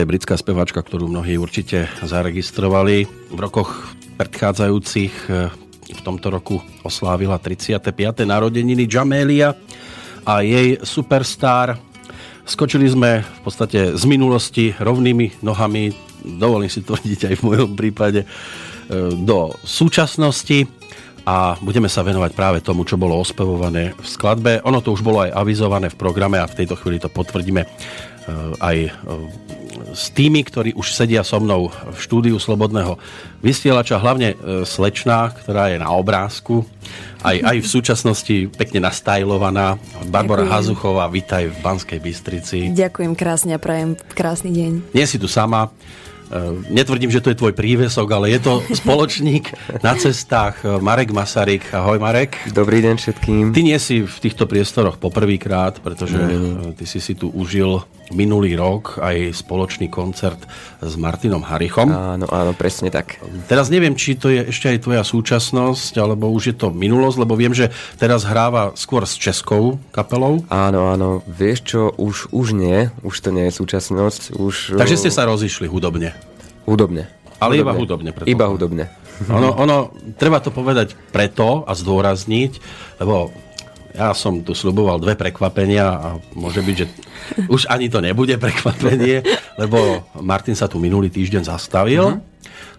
je britská speváčka, ktorú mnohí určite zaregistrovali. V rokoch predchádzajúcich e, v tomto roku oslávila 35. narodeniny Jamelia a jej superstar. Skočili sme v podstate z minulosti rovnými nohami, dovolím si tvrdiť aj v mojom prípade, e, do súčasnosti a budeme sa venovať práve tomu, čo bolo ospevované v skladbe. Ono to už bolo aj avizované v programe a v tejto chvíli to potvrdíme e, aj e, s tými, ktorí už sedia so mnou v štúdiu Slobodného vysielača, hlavne e, slečná, ktorá je na obrázku, aj, aj v súčasnosti pekne nastajlovaná. Barbara Ďakujem. Hazuchová, vitaj v Banskej Bystrici. Ďakujem krásne a prajem krásny deň. Nie si tu sama. E, Netvrdím, že to je tvoj prívesok, ale je to spoločník na cestách e, Marek Masaryk. Ahoj Marek. Dobrý deň všetkým. Ty nie si v týchto priestoroch poprvýkrát, pretože e, ty si si tu užil minulý rok aj spoločný koncert s Martinom Harichom. Áno, áno, presne tak. Teraz neviem, či to je ešte aj tvoja súčasnosť, alebo už je to minulosť, lebo viem, že teraz hráva skôr s českou kapelou. Áno, áno, vieš čo, už, už nie, už to nie je súčasnosť, už... Takže ste sa rozišli hudobne. Hudobne. Ale iba hudobne, predpokladám. Iba hudobne. Ono, ono, treba to povedať preto a zdôrazniť, lebo ja som tu sluboval dve prekvapenia a môže byť, že už ani to nebude prekvapenie, lebo Martin sa tu minulý týždeň zastavil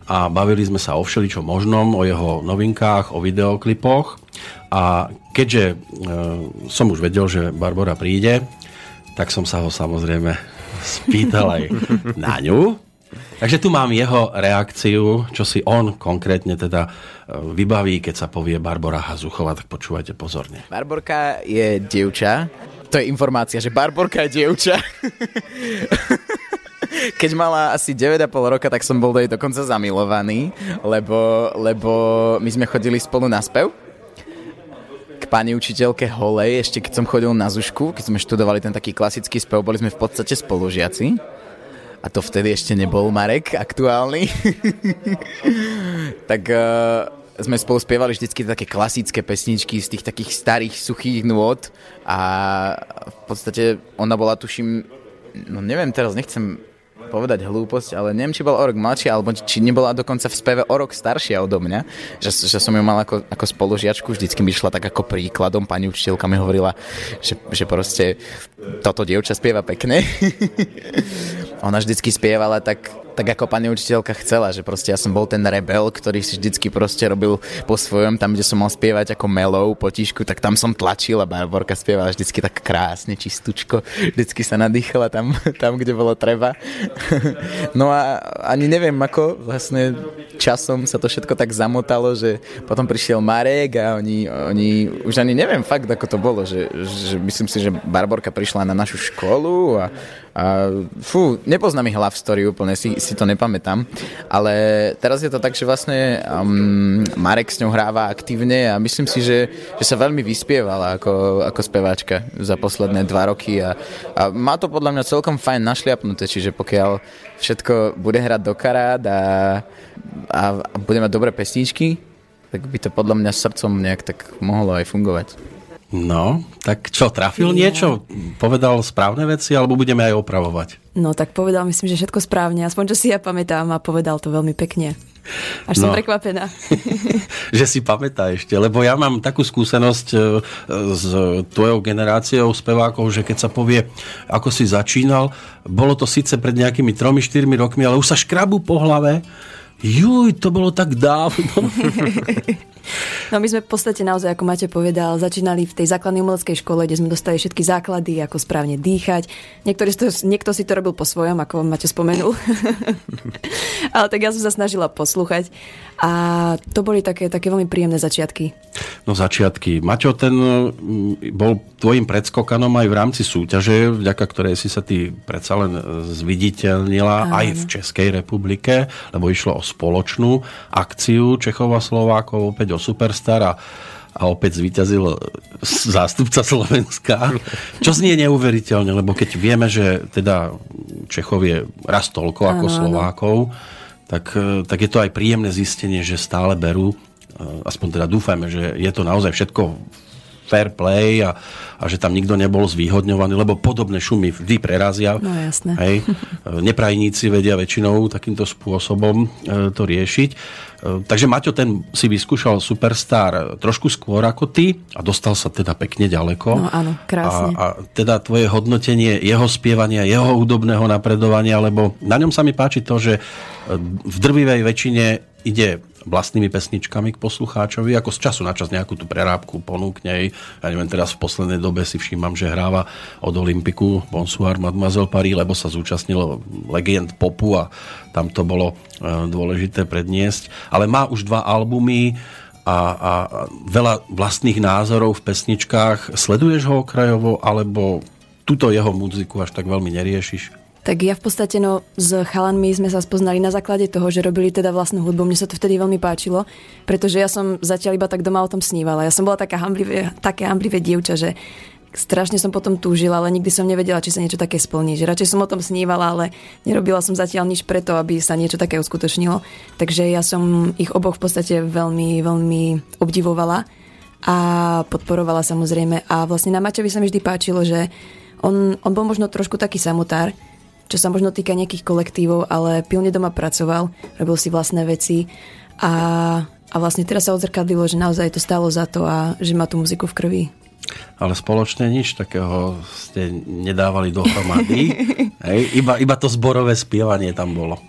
a bavili sme sa o všeličom možnom, o jeho novinkách, o videoklipoch a keďže e, som už vedel, že Barbara príde, tak som sa ho samozrejme spýtal aj na ňu. Takže tu mám jeho reakciu, čo si on konkrétne teda e, vybaví, keď sa povie Barbara Hazuchová, tak počúvajte pozorne. Barborka je dievča. To je informácia, že Barborka je dievča. Keď mala asi 9,5 roka, tak som bol do jej dokonca zamilovaný, lebo, lebo my sme chodili spolu na spev k pani učiteľke Holej, ešte keď som chodil na Zušku, keď sme študovali ten taký klasický spev, boli sme v podstate spolužiaci. A to vtedy ešte nebol Marek aktuálny. tak uh, sme spolu spievali vždycky také klasické pesničky z tých takých starých suchých nôd a v podstate ona bola tuším, no neviem teraz, nechcem povedať hlúposť, ale neviem, či bol o rok mladšia, alebo či nebola dokonca v speve o rok staršia odo mňa, že, že som ju mal ako, ako spolužiačku, vždycky mi išla tak ako príkladom, pani učiteľka mi hovorila, že, že proste toto dievča spieva pekne. Ona vždycky spievala tak, tak ako pani učiteľka chcela, že proste ja som bol ten rebel, ktorý si vždycky proste robil po svojom, tam, kde som mal spievať ako melou potišku, tak tam som tlačil a Barborka spievala vždycky tak krásne, čistučko, vždycky sa nadýchala tam, tam kde bolo treba. No a ani neviem, ako vlastne časom sa to všetko tak zamotalo, že potom prišiel Marek a oni, oni už ani neviem fakt, ako to bolo, že, že myslím si, že Barborka prišla na našu školu a, a fú, nepoznám ich love story úplne, si, si to nepamätám, ale teraz je to tak, že vlastne um, Marek s ňou hráva aktívne a myslím si, že, že sa veľmi vyspievala ako, ako speváčka za posledné dva roky a, a má to podľa mňa celkom fajn našliapnuté, čiže pokiaľ všetko bude hrať do karát a, a, a bude mať dobré pesničky, tak by to podľa mňa srdcom nejak tak mohlo aj fungovať. No, tak čo, trafil niečo? Povedal správne veci, alebo budeme aj opravovať? No tak povedal, myslím, že všetko správne, aspoň čo si ja pamätám a povedal to veľmi pekne. Až som No. prekvapená. že si pamätá ešte, lebo ja mám takú skúsenosť e, s tvojou generáciou spevákov, že keď sa povie, ako si začínal, bolo to síce pred nejakými 3-4 rokmi, ale už sa škrabu po hlave, juj, to bolo tak dávno. No my sme v podstate naozaj, ako Maťo povedal, začínali v tej základnej umeleckej škole, kde sme dostali všetky základy, ako správne dýchať. Niektorý, si to, niekto si to robil po svojom, ako Maťo spomenul. Ale tak ja som sa snažila poslúchať. A to boli také, také veľmi príjemné začiatky. No začiatky. Maťo, ten mm, bol tvojim predskokanom aj v rámci súťaže, vďaka ktorej si sa ty predsa len zviditeľnila Áno. aj v Českej republike, lebo išlo o spoločnú akciu Čechov a Slovákov, opäť o Superstar a a opäť zvíťazil zástupca Slovenska. Čo znie neuveriteľne, lebo keď vieme, že teda Čechov je raz toľko ako áno. Slovákov, tak, e, tak je to aj príjemné zistenie, že stále berú, e, aspoň teda dúfajme, že je to naozaj všetko fair play a, a že tam nikto nebol zvýhodňovaný, lebo podobné šumy vždy prerazia. No, jasné. Hej. Neprajníci vedia väčšinou takýmto spôsobom e, to riešiť. E, Takže Maťo ten si vyskúšal Superstar trošku skôr ako ty a dostal sa teda pekne ďaleko. No áno, krásne. A, a teda tvoje hodnotenie jeho spievania, jeho hudobného napredovania, lebo na ňom sa mi páči to, že e, v drvivej väčšine ide vlastnými pesničkami k poslucháčovi, ako z času na čas nejakú tú prerábku ponúkne. Ja neviem, teraz v poslednej dobe si všímam, že hráva od Olympiku Bonsoir Mademoiselle Paris, lebo sa zúčastnil legend popu a tam to bolo e, dôležité predniesť. Ale má už dva albumy, a a veľa vlastných názorov v pesničkách. Sleduješ ho okrajovo, alebo túto jeho muziku až tak veľmi neriešiš? Tak ja v podstate no, s chalanmi sme sa spoznali na základe toho, že robili teda vlastnú hudbu. Mne sa to vtedy veľmi páčilo, pretože ja som zatiaľ iba tak doma o tom snívala. Ja som bola taká hamblivé, také hamblivé dievča, že strašne som potom túžila, ale nikdy som nevedela, či sa niečo také splní. Že radšej som o tom snívala, ale nerobila som zatiaľ nič preto, aby sa niečo také uskutočnilo. Takže ja som ich oboch v podstate veľmi, veľmi obdivovala a podporovala samozrejme. A vlastne na Maťovi sa mi vždy páčilo, že on, on bol možno trošku taký samotár, čo sa možno týka nejakých kolektívov, ale pilne doma pracoval, robil si vlastné veci a, a vlastne teraz sa odzrkadlilo, že naozaj to stálo za to a že má tú muziku v krvi. Ale spoločne nič takého ste nedávali dohromady. Hej, iba, iba to zborové spievanie tam bolo.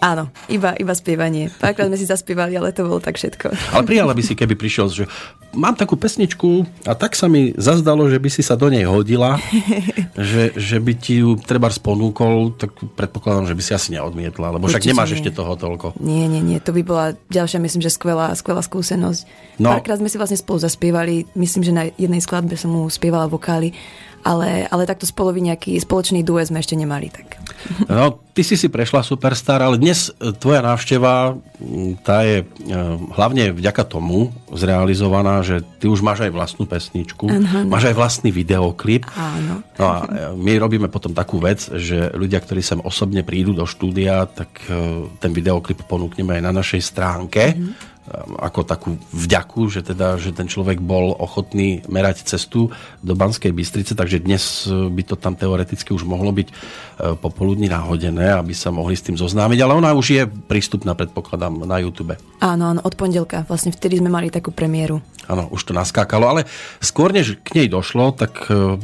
Áno, iba, iba spievanie. Párkrát sme si zaspievali, ale to bolo tak všetko. Ale prijala by si, keby prišiel, že mám takú pesničku a tak sa mi zazdalo, že by si sa do nej hodila, že, že by ti ju treba sponúkol, tak predpokladám, že by si asi neodmietla, lebo však Určite nemáš nie. ešte toho toľko. Nie, nie, nie, to by bola ďalšia, myslím, že skvelá, skvelá skúsenosť. No. No. Párkrát sme si vlastne spolu zaspievali, myslím, že na jednej skladbe som mu spievala vokály, ale, ale takto spolu nejaký spoločný duet sme ešte nemali. Tak. No, ty si si prešla Superstar, ale dnes e, tvoja návšteva, tá je e, hlavne vďaka tomu zrealizovaná, že ty už máš aj vlastnú pesničku, áno. máš aj vlastný videoklip. Áno. No a e, my robíme potom takú vec, že ľudia, ktorí sem osobne prídu do štúdia, tak ten videoklip ponúkneme aj na našej stránke. Mhm. Ako takú vďaku, že teda, že ten človek bol ochotný merať cestu do Banskej Bystrice, takže dnes e, by to tam teoreticky už mohlo byť e, popoludní nahodené, aby sa mohli s tým zoznámiť, ale ona už je prístupná, predpokladám, na YouTube. Áno, áno, od pondelka. Vlastne vtedy sme mali takú premiéru. Áno, už to naskákalo, ale skôr než k nej došlo, tak e,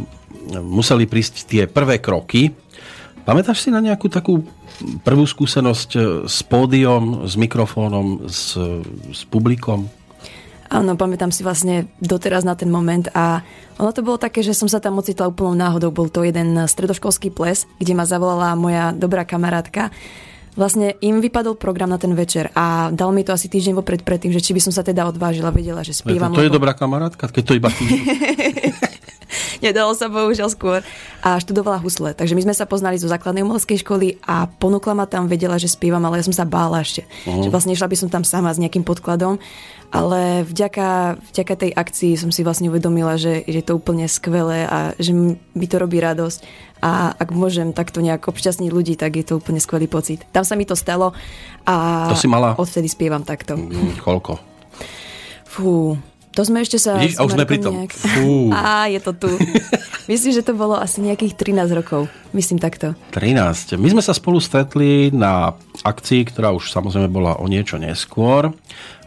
museli prísť tie prvé kroky. Pamätáš si na nejakú takú prvú skúsenosť e, s pódiom, s mikrofónom, s, s publikom? Áno, pamätám si vlastne doteraz na ten moment a ono to bolo také, že som sa tam ocitla úplnou náhodou. Bol to jeden stredoškolský ples, kde ma zavolala moja dobrá kamarátka. Vlastne im vypadol program na ten večer a dal mi to asi týždeň vopred predtým, že či by som sa teda odvážila, vedela, že To, spievam. to je lebo- dobrá kamarátka, keď to iba. Nedalo sa bohužiaľ skôr. A študovala husle. Takže my sme sa poznali zo základnej umeleckej školy a ponúkla ma tam, vedela, že spievam, ale ja som sa bála ešte. Uh-huh. Že vlastne išla by som tam sama s nejakým podkladom. Ale vďaka, vďaka tej akcii som si vlastne uvedomila, že, je to úplne skvelé a že mi to robí radosť. A ak môžem takto nejak obšťastniť ľudí, tak je to úplne skvelý pocit. Tam sa mi to stalo a To si mala? odvtedy spievam takto. Mm, Koľko? Fú, to sme ešte sa... Vidíš, a už sme pri tom. nejak- Fú. Á, je to tu. Myslím, že to bolo asi nejakých 13 rokov. Myslím takto. 13. My sme sa spolu stretli na akcii, ktorá už samozrejme bola o niečo neskôr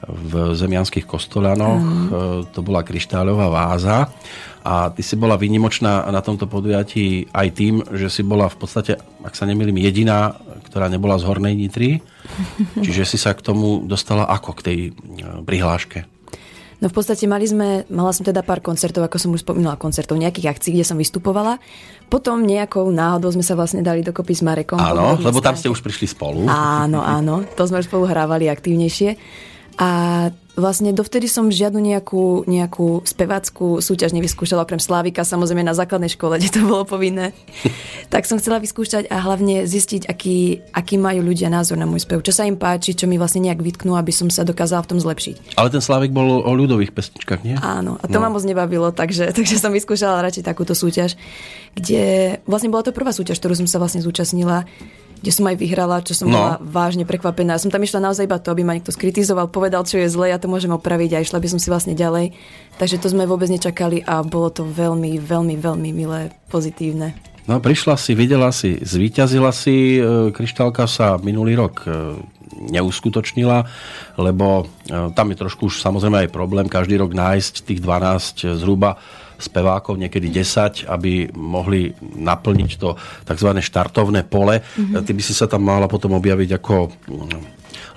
v Zemianských kostolanoch. E, To bola kryštáľová váza a ty si bola výnimočná na tomto podujatí aj tým, že si bola v podstate, ak sa nemýlim, jediná, ktorá nebola z Hornej Nitry. Čiže si sa k tomu dostala ako k tej e, prihláške? No v podstate mali sme, mala som teda pár koncertov, ako som už spomínala, koncertov, nejakých akcií, kde som vystupovala. Potom nejakou náhodou sme sa vlastne dali dokopy s Marekom. Áno, lebo tam ste už prišli spolu. Áno, áno, to sme už spolu hrávali aktívnejšie. A vlastne dovtedy som žiadnu nejakú, nejakú spevácku súťaž nevyskúšala, okrem Slávika, samozrejme na základnej škole, kde to bolo povinné. tak som chcela vyskúšať a hlavne zistiť, aký, aký majú ľudia názor na môj spev, čo sa im páči, čo mi vlastne nejak vytknú, aby som sa dokázala v tom zlepšiť. Ale ten Slavik bol o ľudových pesničkách, nie? Áno, a to no. ma moc nebavilo, takže, takže som vyskúšala radšej takúto súťaž, kde vlastne bola to prvá súťaž, ktorú som sa vlastne zúčastnila, kde som aj vyhrala, čo som No. bola vážne prekvapená. Som tam išla naozaj iba to, aby ma niekto skritizoval, povedal, čo je zle, ja to môžem opraviť a išla by som si vlastne ďalej. Takže to sme vôbec nečakali a bolo to veľmi, veľmi, veľmi milé, pozitívne. No, prišla si, videla si, zvíťazila si. e, Kryštálka sa minulý rok e, neuskutočnila, lebo e, tam je trošku už samozrejme aj problém každý rok nájsť tých 12 zhruba spevákov, niekedy 10, aby mohli naplniť to tzv. štartovné pole. Mm-hmm. Ty by si sa tam mala potom objaviť ako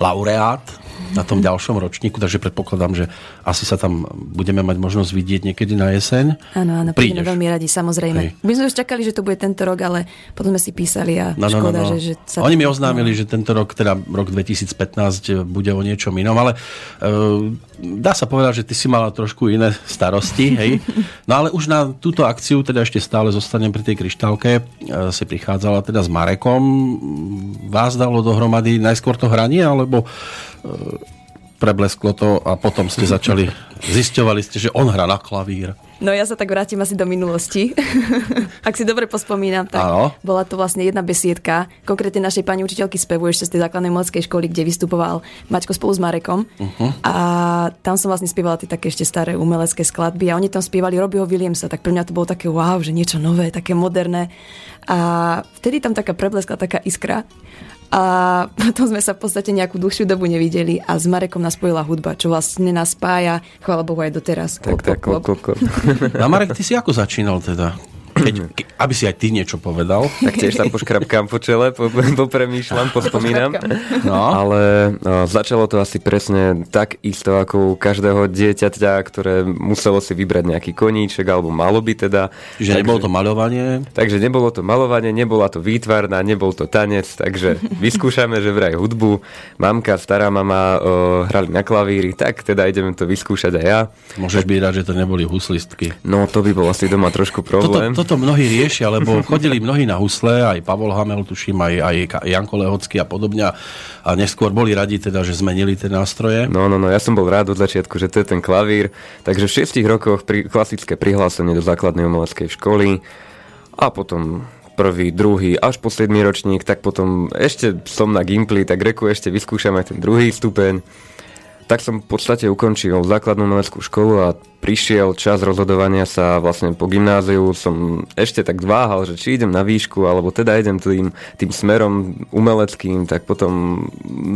laureát na tom ďalšom ročníku, takže predpokladám, že asi sa tam budeme mať možnosť vidieť niekedy na jeseň. Áno, áno, prídeme veľmi radi, samozrejme. Hej. My sme už čakali, že to bude tento rok, ale potom sme si písali a No, no, no, škoda, no. Že, že sa... Oni mi oznámili, že tento rok, teda rok 2015 bude o niečom inom, ale uh, dá sa povedať, že ty si mala trošku iné starosti, hej. No ale už na túto akciu, teda ešte stále zostanem pri tej kryštálke, uh, si prichádzala teda s Marekom. Vás dalo dohromady najskôr to hranie, alebo preblesklo to a potom ste začali, zisťovali ste, že on hrá na klavír. No ja sa tak vrátim asi do minulosti. Ak si dobre pospomínam, tak Áno. bola to vlastne jedna besiedka, konkrétne našej pani učiteľky spevu ešte z tej základnej umeleckej školy, kde vystupoval Maťko spolu s Marekom. Uh-huh. A tam som vlastne spievala tie také ešte staré umelecké skladby a oni tam spievali Robbieho Williamsa, tak pre mňa to bolo také wow, že niečo nové, také moderné. A vtedy tam taká prebleskla taká iskra. A potom sme sa v podstate nejakú dlhšiu dobu nevideli a s Marekom nás spojila hudba, čo vlastne nás spája, chvála Bohu aj doteraz. Tak, tak, Klop, klop, klop, klop. klop, klop. No a Marek, ty si ako začínal teda? Keď, ke, aby si aj ty niečo povedal. Tak tiež tam poškrapkám po čele, po, popremýšľam, pospomínam. No. Ale no, začalo to asi presne tak isto ako u každého dieťaťa, ktoré muselo si vybrať nejaký koníček, alebo malo by teda. Čiže nebolo to maľovanie. Takže nebolo to malovanie, nebola to výtvarná, nebol to tanec, takže vyskúšame, že vraj hudbu. Mamka, stará mama o, hrali na klavíri, tak teda ideme to vyskúšať aj ja. Môžeš byť rád, že to neboli huslistky. No to by bol asi doma trošku Toto, problém. Toto mnohí riešia, lebo chodili mnohí na husle, aj Pavol Hamel, tuším, aj, aj Janko Lehocký a podobne. A neskôr boli radi teda, že zmenili tie nástroje. No, no, no, ja som bol rád od začiatku, že to je ten klavír. Takže v šiestich rokoch pri, klasické prihlásenie do základnej umeleckej školy a potom prvý, druhý, až po 7 ročník, tak potom ešte som na Gimply, tak reku ešte vyskúšam aj ten druhý stupeň. Tak som v podstate ukončil základnú umeleckú školu a prišiel čas rozhodovania sa vlastne po gymnáziu. Som ešte tak váhal, že či idem na výšku, alebo teda idem tým, tým smerom umeleckým, tak potom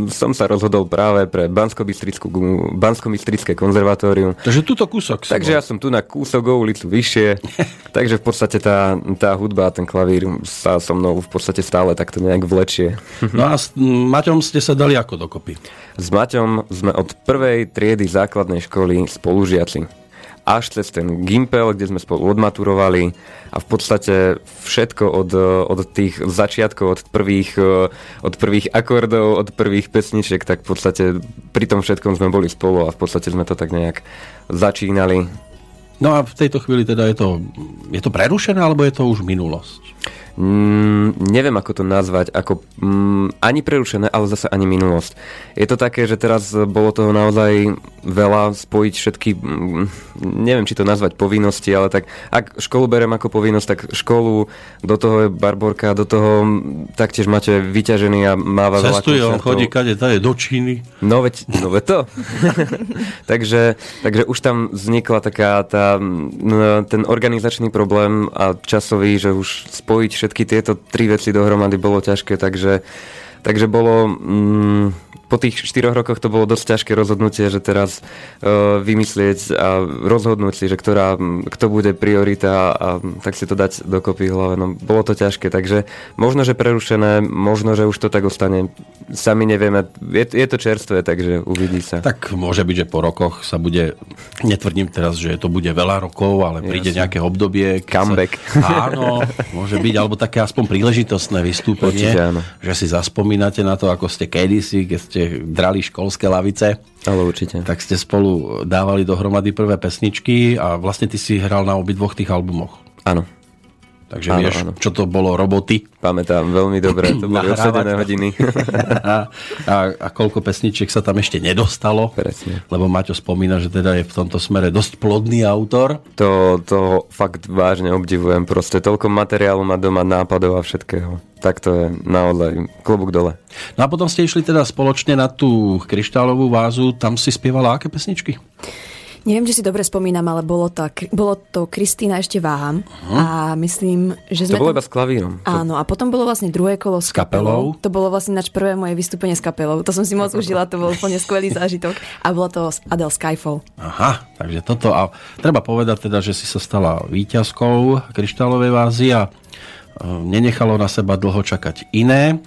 som sa rozhodol práve pre Bansko-Bystrické konzervatórium. Takže túto kúsok. Takže bol. ja som tu na kúsok o ulicu vyššie, takže v podstate tá, tá hudba a ten klavír sa so mnou v podstate stále takto nejak vlečie. No a s Maťom ste sa dali ako dokopy? S Maťom sme od prvej triedy základnej školy spolužiaci. Až cez ten Gimpel, kde sme spolu odmaturovali a v podstate všetko od, od tých začiatkov, od prvých, od prvých akordov, od prvých pesničiek, tak v podstate pri tom všetkom sme boli spolu a v podstate sme to tak nejak začínali. No a v tejto chvíli teda je to, je to prerušené, alebo je to už minulosť? Mm, neviem, ako to nazvať, ako mm, ani prerušené, ale zase ani minulosť. Je to také, že teraz bolo toho naozaj veľa spojiť všetky, mm, neviem, či to nazvať povinnosti, ale tak ak školu berem ako povinnosť, tak školu, do toho je Barborka, do toho mm, taktiež máte vyťažený a máva veľa Cestuje, on koncertov. chodí kade, je do Číny. No veď, no veď to. takže, takže už tam vznikla taká tá, no, ten organizačný problém a časový, že už spojiť všetky tieto tri veci dohromady bolo ťažké, takže, takže bolo... Mm, po tých štyroch rokoch to bolo dosť ťažké rozhodnutie, že teraz uh, vymyslieť a rozhodnúť si, že ktorá, kto bude priorita a tak si to dať dokopy hlave. No, bolo to ťažké, takže možno, že prerušené, možno, že už to tak ostane. Sami nevieme, je, je to čerstvé, takže uvidí sa. Tak môže byť, že po rokoch sa bude, netvrdím teraz, že to bude veľa rokov, ale príde Jasne. nejaké obdobie. Comeback. Sa, áno, môže byť, alebo také aspoň príležitostné vystúpenie, Určite áno. že si zaspomínate na to, ako ste kedysi, keď ste drali školské lavice, Ale určite. tak ste spolu dávali dohromady prvé pesničky a vlastne ty si hral na obidvoch tých albumoch. Áno, Takže Áno, vieš, áno. čo to bolo roboty pamätám veľmi dobre, to boli Nahrávať odsedené to. hodiny. a, a, a koľko pesničiek sa tam ešte nedostalo. Presne. Lebo Maťo spomína, že teda je v tomto smere dosť plodný autor. To, to fakt vážne obdivujem, proste toľko materiálu má doma, nápadov a všetkého. Tak to je naozaj klobúk dole. No a potom ste išli teda spoločne na tú kryštálovú vázu, tam si spievala aké pesničky? Neviem, či si dobre spomínam, ale bolo, tak, bolo to Kristýna ešte váham. A myslím, že To sme... bolo tam- iba s klavírom. To, Áno, a potom bolo vlastne druhé kolo s kapelou. kapelou. To bolo vlastne nač prvé moje vystúpenie s kapelou. To som si moc užila, to bol úplne skvelý zážitok. A bolo to Adele Skyfall. Aha, takže toto. A treba povedať teda, že si sa stala víťazkou kryštálovej vázy a e, nenechalo na seba dlho čakať iné.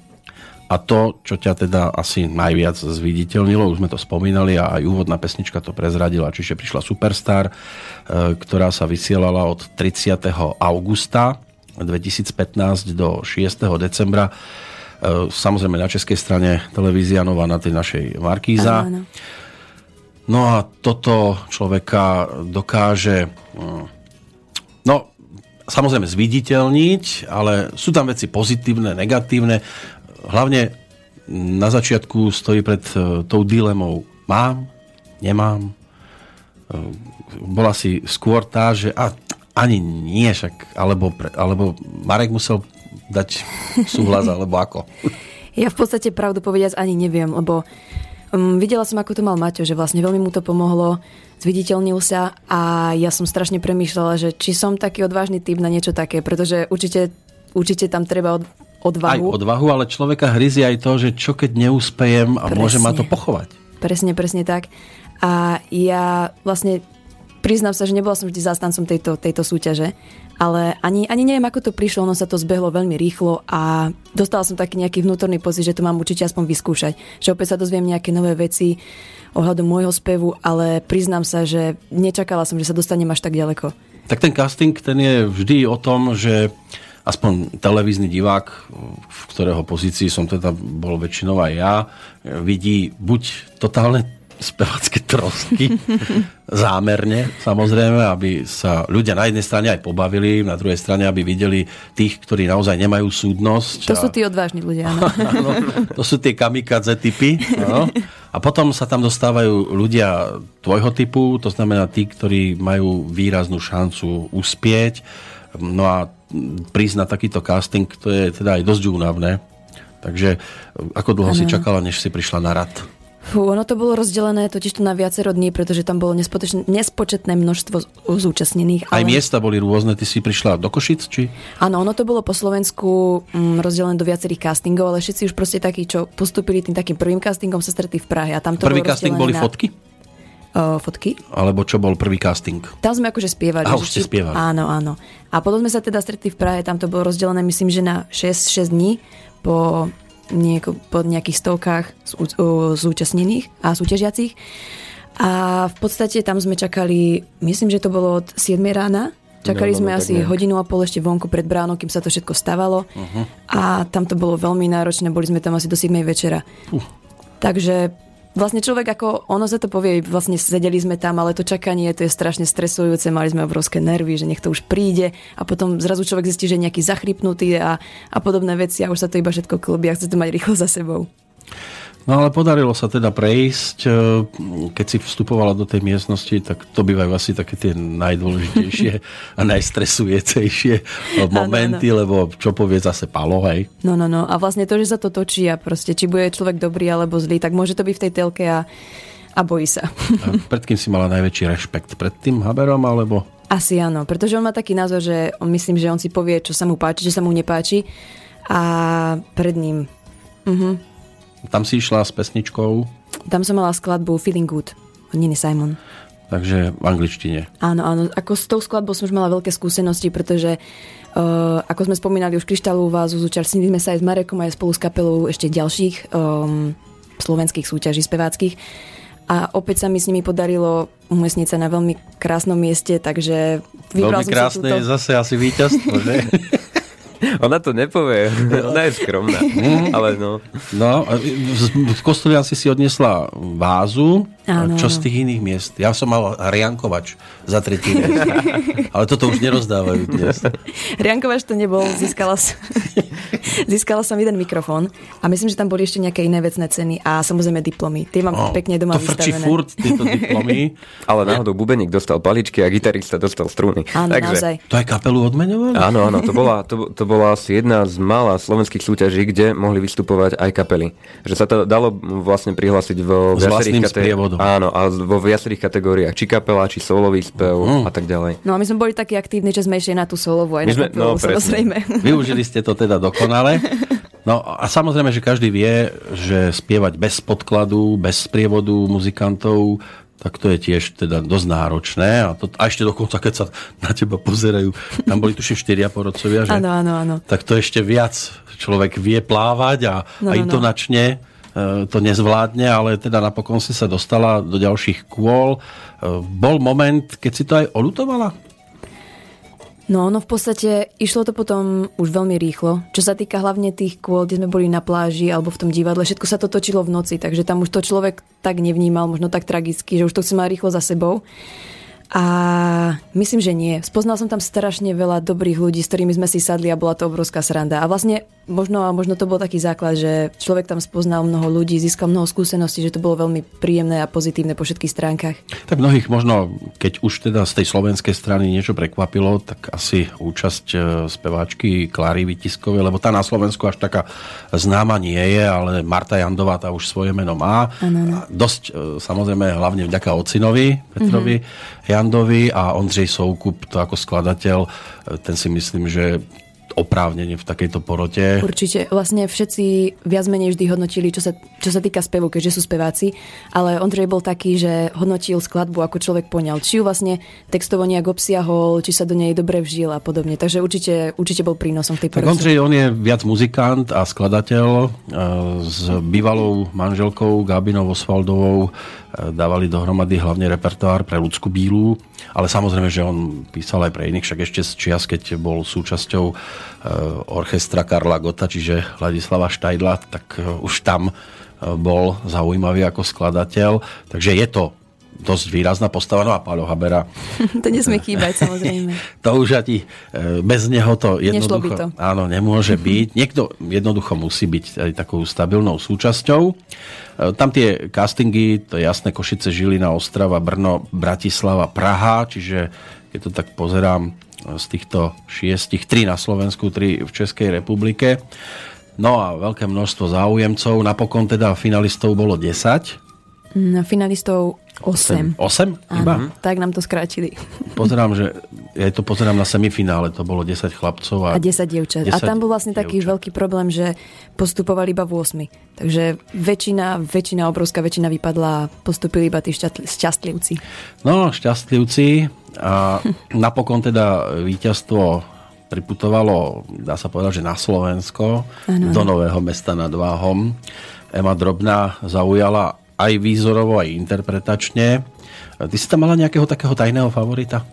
A to, čo ťa teda asi najviac zviditeľnilo, už sme to spomínali a aj úvodná pesnička to prezradila, čiže prišla Superstar, e, ktorá sa vysielala od 30. augusta 2015 do 6. decembra. E, Samozrejme na českej strane televízia Nova na tej našej Markíza. Áno. No a toto človeka dokáže mm, no, samozrejme zviditeľniť, ale sú tam veci pozitívne, negatívne. Hlavne na začiatku stojí pred e, tou dilemou mám, nemám. E, Bola si skôr tá, že a, ani nie však, alebo, alebo Marek musel dať súhlas, alebo ako. Ja v podstate pravdu povediac ani neviem, lebo um, videla som, ako to mal Maťo, že vlastne veľmi mu to pomohlo, zviditeľnil sa a ja som strašne premýšľala, že či som taký odvážny typ na niečo také, pretože určite, určite tam treba od, Aj odvahu. odvahu, ale človeka hryzie aj to, že čo keď neúspejem a môže ma to Presne. pochovať. Presne, presne tak. A ja vlastne priznám sa, že nebola som vždy zástancom tejto, tejto súťaže, ale ani, ani neviem, ako to prišlo, ono sa to zbehlo veľmi rýchlo a dostala som taký nejaký vnútorný pocit, že to mám určite aspoň vyskúšať. Že opäť sa dozviem nejaké nové veci ohľadom môjho spevu, ale priznám sa, že nečakala som, že sa dostanem až tak ďaleko. Tak ten casting, ten je vždy o tom, že aspoň televízny divák, v ktorého pozícii som teda bol väčšinou aj ja, vidí buď totálne spevacké trosky, zámerne samozrejme, aby sa ľudia na jednej strane aj pobavili, na druhej strane, aby videli tých, ktorí naozaj nemajú súdnosť. To sú tí odvážni ľudia, áno. áno to sú tie kamikadze typy. Áno. A potom sa tam dostávajú ľudia tvojho typu, to znamená tí, ktorí majú výraznú šancu uspieť. No a prísť na takýto casting, to je teda aj dosť únavné. Takže ako dlho ano. si čakala, než si prišla na rad? Fú, ono to bolo rozdelené totiž to na viacero dní, pretože tam bolo nespočetné množstvo zúčastnených. Ale... Aj miesta boli rôzne, ty si prišla do Košic, či? Áno, ono to bolo po Slovensku mm, rozdelené do viacerých castingov, ale všetci už proste takí, čo postupili tým takým prvým castingom, sa stretli v Prahe. A tam to Prvý casting boli na... fotky? O, fotky. Alebo čo bol prvý casting? Tam sme akože spievali. A už ste spievali. Áno, áno. A potom sme sa teda stretli v Prahe, tam to bolo rozdelené myslím, že na 6, 6 dní po nieko, po nejakých stovkách zúčastnených a súťažiacich. A v podstate tam sme čakali, myslím, že to bolo od 7 rána. Čakali no, no, sme no, asi nejak. hodinu a pol ešte vonku pred bránou, kým sa to všetko stavalo. Uh-huh. A tam to bolo veľmi náročné, boli sme tam asi do 7 večera. Uh. Takže vlastne človek ako, ono sa to povie, vlastne sedeli sme tam, ale to čakanie, to je strašne stresujúce, mali sme obrovské nervy, že nech to už príde a potom zrazu človek zistí, že je nejaký zachrypnutý a, a podobné veci a už sa to iba všetko klubí a chce to mať rýchlo za sebou. No ale podarilo sa teda prejsť. E, keď si vstupovala do tej miestnosti, tak to bývajú asi také tie najdôležitejšie a najstresujúcejšie momenty, ano, ano. lebo čo povie zase Palo, hej? No, no, no. A vlastne to, že sa to točí a proste, či bude človek dobrý alebo zlý, tak môže to byť v tej telke a, a bojí sa. A pred kým si mala najväčší rešpekt? Pred tým Haberom alebo... Asi áno, pretože on má taký názor, že on myslím, že on si povie, čo sa mu páči, že sa mu nepáči a pred ním... Mhm. Tam si išla s pesničkou? Tam som mala skladbu Feeling Good od Niny Simon. Takže v angličtine. Áno, áno. Ako s tou skladbou som už mala veľké skúsenosti, pretože uh, ako sme spomínali už Kryštálovú vázu, zúčastnili sme sa aj s Marekom aj spolu s kapelou ešte ďalších um, slovenských súťaží speváckých. A opäť sa mi s nimi podarilo umiestniť sa na veľmi krásnom mieste, takže vybral veľmi som krásne túto... je zase asi víťazstvo, že? Ona to nepovie, ona je skromná, ale no. No, v kostole asi si odnesla vázu, Áno, čo z tých iných miest? Ja som mal riankovač za tretí miest. Ale toto už nerozdávajú dnes. riankovač to nebol, získala som, získala som jeden mikrofón a myslím, že tam boli ešte nejaké iné vecné ceny a samozrejme diplomy. Tie mám oh, pekne doma to vystavené. To furt, tieto diplomy. Ale náhodou bubeník dostal paličky a gitarista dostal struny. Áno, Takže, naozaj. To aj kapelu odmenovali? Áno, áno, to bola, to, to bola asi jedna z mála slovenských súťaží, kde mohli vystupovať aj kapely. Že sa to dalo vlastne prihlásiť vo viacerých kategóriách Áno, a vo viacerých kategóriách, či kapela, či solový spev mm. a tak ďalej. No a my sme boli takí aktívni, že sme išli na tú solovú aj my na sme, kapelu, no, samozrejme. Využili ste to teda dokonale. No a samozrejme, že každý vie, že spievať bez podkladu, bez sprievodu muzikantov, tak to je tiež teda dosť náročné. A, to, a ešte dokonca, keď sa na teba pozerajú, tam boli tuším štyria porodcovia, že? Áno, áno, áno. Tak to ešte viac človek vie plávať a, no, a no, intonačne no to nezvládne, ale teda napokon si sa dostala do ďalších kôl. E, bol moment, keď si to aj olutovala? No, no v podstate išlo to potom už veľmi rýchlo. Čo sa týka hlavne tých kôl, kde sme boli na pláži alebo v tom divadle, všetko sa to točilo v noci, takže tam už to človek tak nevnímal, možno tak tragicky, že už to chce mať rýchlo za sebou. A myslím, že nie. Spoznal som tam strašne veľa dobrých ľudí, s ktorými sme si sadli a bola to obrovská sranda. A vlastne možno, možno to bol taký základ, že človek tam spoznal mnoho ľudí, získal mnoho skúseností, že to bolo veľmi príjemné a pozitívne po všetkých stránkach. Tak mnohých možno, keď už teda z tej slovenskej strany niečo prekvapilo, tak asi účasť e, speváčky Klary Vytiskovej, lebo tá na Slovensku až taká známa nie je, ale Marta Jandová tá už svoje meno má. Ano, ano. Dosť e, samozrejme hlavne vďaka ocinovi Petrovi mm-hmm. Jandovi a Ondřej Soukup, to ako skladateľ, e, ten si myslím, že oprávnenie v takejto porote. Určite. Vlastne všetci viac menej vždy hodnotili, čo sa, čo sa týka spevu, keďže sú speváci, ale Ondrej bol taký, že hodnotil skladbu, ako človek poňal. Či ju vlastne textovo nejak obsiahol, či sa do nej dobre vžil a podobne. Takže určite, určite bol prínosom v tej porote. Ondřej, on je viac muzikant a skladateľ. E, S bývalou manželkou Gábinou Osvaldovou dávali dohromady hlavne repertoár pre ľudskú bílu, ale samozrejme, že on písal aj pre iných, však ešte z čias, keď bol súčasťou e, orchestra Karla Gota, čiže Ladislava Štajdla, tak e, už tam e, bol zaujímavý ako skladateľ. Takže je to dosť výrazná postava. No a Páľo Habera to nesmie chýbať, samozrejme. to už ani bez neho to by jednoducho to. áno, nemôže byť. Niekto jednoducho musí byť aj takou stabilnou súčasťou. E, Tam tie castingy, to je jasné, Košice, Žilina, Ostrava, Brno, Bratislava, Praha, čiže keď to tak pozerám e, z týchto šiestich, tri na Slovensku, tri v Českej republike. No a veľké množstvo záujemcov. Napokon teda finalistov bolo 10. Na finalistov 8. 8 iba? Áno, tak nám to skrátili. Pozerám, že ja to pozerám na semifinále, to bolo 10 chlapcov a, A 10 dievčat. A 10 tam bol vlastne taký dievčat. veľký problém, že postupovali iba v 8. Takže väčšina, väčšina, obrovská väčšina vypadla a postupili iba tí šťastlivci. No, šťastlivci a napokon teda víťazstvo priputovalo, dá sa povedať, že na Slovensko, Áno, do Nového mesta nad Váhom. Ema Drobná zaujala aj výzorovo, aj interpretačne. Ty si tam mala nejakého takého tajného favorita?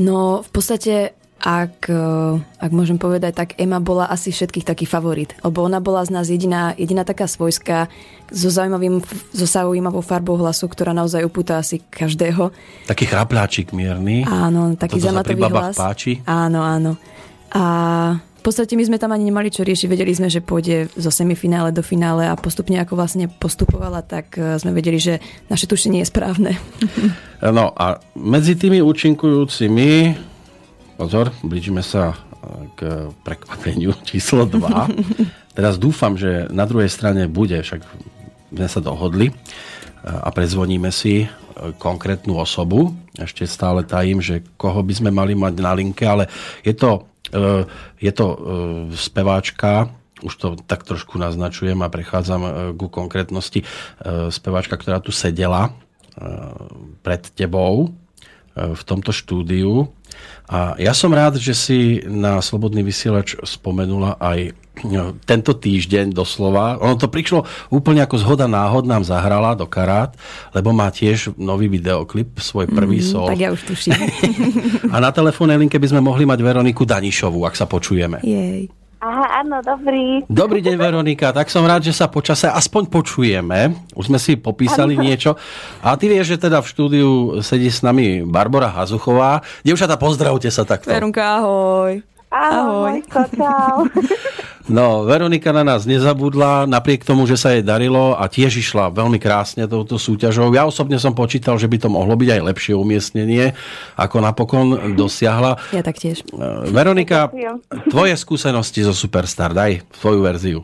No v podstate, ak, eh, ak môžem povedať, tak Emma bola asi všetkých taký favorit. Lebo ona bola z nás jediná, jediná taká svojská, so, zaujímavým, so zaujímavou farbou hlasu, ktorá naozaj upúta asi každého. Taký chrapláčik mierny. Áno, taký zamatový hlas. páči. Áno, áno. A v podstate my sme tam ani nemali čo riešiť. Vedeli sme, že pôjde zo semifinále do finále a postupne ako vlastne postupovala, tak eh, sme vedeli, že naše tušenie je správne. No a medzi tými účinkujúcimi, pozor, blížime sa e, k prekvapeniu číslo 2. Teraz dúfam, že na druhej strane bude, však sme sa dohodli e, a prezvoníme si e, konkrétnu osobu. Ešte stále tajím, že koho by sme mali mať na linke, ale je to, e, je to e, speváčka, už to tak trošku naznačujem a prechádzam ku konkrétnosti, speváčka, ktorá tu sedela pred tebou v tomto štúdiu. A ja som rád, že si na Slobodný vysielač spomenula aj tento týždeň doslova. Ono to prišlo úplne ako zhoda náhod nám zahrala do karát, lebo má tiež nový videoklip, svoj prvý sol. tak ja už tuším. A na telefónnej linke by sme mohli mať Veroniku Danišovú, ak sa počujeme. Jej. Aha, áno, dobrý. Dobrý deň, Veronika. Tak som rád, že sa počase aspoň počujeme. Už sme si popísali niečo. A ty vieš, že teda v štúdiu sedí s nami Barbara Hazuchová. Dievčatá, pozdravte sa takto. Verunka, ahoj. Ahoj. Ahoj, čau. No, Veronika na nás nezabudla, napriek tomu, že sa jej darilo a tiež išla veľmi krásne touto súťažou. Ja osobne som počítal, že by to mohlo byť aj lepšie umiestnenie, ako napokon dosiahla. Ja taktiež. E, Veronika, tvoje skúsenosti zo Superstar, daj tvoju verziu.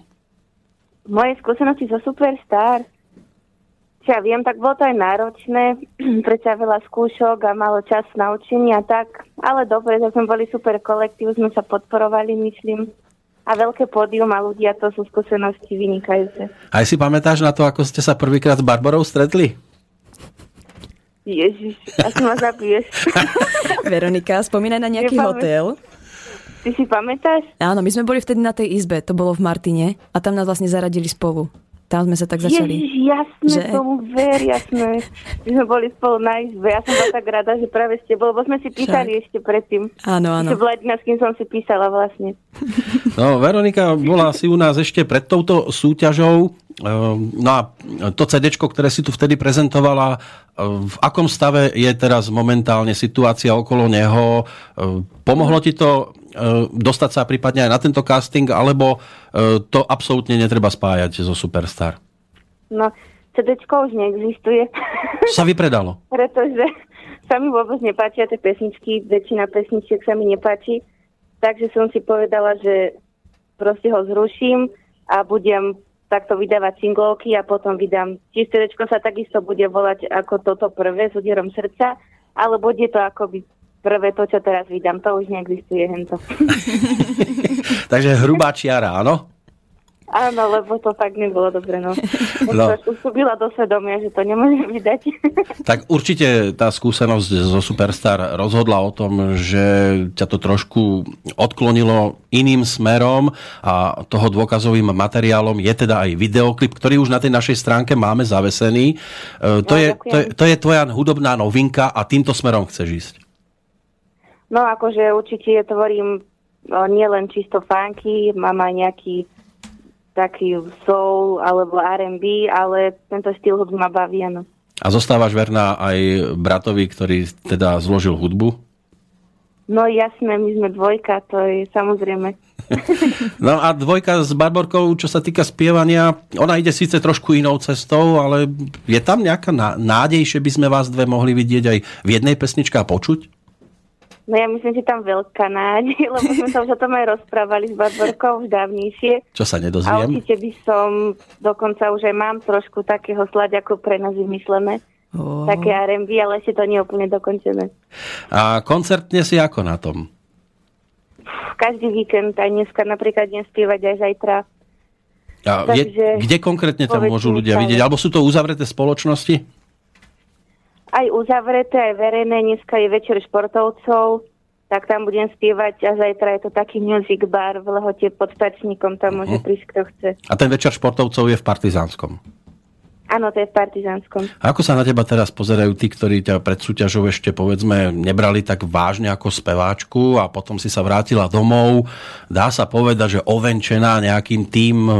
Moje skúsenosti zo Superstar. Čo ja viem, tak bolo to aj náročné, predsa veľa skúšok a malo čas na učenie a tak. Ale dobre, že sme boli super kolektív, sme sa podporovali, myslím. A veľké pódium a ľudia, to sú skúsenosti vynikajúce. Aj si pamätáš na to, ako ste sa prvýkrát s Barbarou stretli? Ježiš, asi ma zabiješ. Veronika, spomínaj na nejaký hotel. Ty si pamätáš? Áno, my sme boli vtedy na tej izbe, to bolo v Martine a tam nás vlastne zaradili spolu. Tam sme sa tak začali. Ježiš, jasné, Že? tomu ver, jasné. My sme boli spolu na izbe. Ja som bola tak rada, že práve ste bol, lebo sme si písali ešte predtým. Áno, áno. To bola jediná, s kým som si písala vlastne. No, Veronika bola si u nás ešte pred touto súťažou. Ehm, No a to CD, ktoré si tu vtedy prezentovala, ehm, v akom stave je teraz momentálne situácia okolo neho? Ehm, Pomohlo ti to dostať sa prípadne aj na tento casting, alebo ehm, to absolútne netreba spájať zo Superstar? No, CDčko už neexistuje, sa vypredalo? pretože sa mi vôbec nepáčia tie pesničky, väčšina pesničiek sa mi nepáči, takže som si povedala, že proste ho zruším a budem takto vydávať singlovky a potom vydám. Čiže sa takisto bude volať ako toto prvé s úderom srdca, ale bude to akoby prvé to, čo teraz vydám, to už neexistuje hento. Takže hrubá čiara, áno? Áno, lebo to fakt nebolo dobre, no. No. usúbila do svedomia, že to nemôžem vydať. Tak určite tá skúsenosť zo Superstar rozhodla o tom, že ťa to trošku odklonilo iným smerom a toho dôkazovým materiálom je teda aj videoklip, ktorý už na tej našej stránke máme zavesený. E, To, No, je, to, je, to je tvoja hudobná novinka a týmto smerom chceš ísť. No akože určite tvorím o, nielen čisto funky, mám aj nejaký taký soul alebo R&B, ale tento štýl hudby ma baví, áno. A zostávaš verná aj bratovi, ktorý teda zložil hudbu? No jasné, my sme dvojka, to je samozrejme. No a dvojka s Barborkou, čo sa týka spievania, ona ide síce trošku inou cestou, ale je tam nejaká ná- nádej, že by sme vás dve mohli vidieť aj v jednej pesničke a počuť? No ja myslím, že tam veľká nádej, lebo sme sa už o tom aj rozprávali s Barborkou už dávnejšie. Čo sa A nedozviem? určite by som, dokonca už aj mám trošku takého slaďaku pre nás vymyslené. Oh. Také R&B, ale ešte to nie je úplne dokončené. A koncertne si ako na tom? Každý víkend, aj dneska napríklad idem spievať aj zajtra. A je, Takže kde konkrétne tam povedzte môžu ľudia vidieť? Alebo sú to uzavreté spoločnosti? Aj uzavreté, aj verejné. Dneska je večer športovcov, tak tam budem spievať a zajtra je to taký music bar v Lehote pod Stačníkom, tam môže prísť kto chce. A ten večer športovcov je v Partizánskom. Áno, to je v Partizánskom. A ako sa na teba teraz pozerajú tí, ktorí ťa pred súťažou ešte povedzme nebrali tak vážne ako speváčku a potom si sa vrátila domov. Dá sa povedať, že ovenčená nejakým tým eh,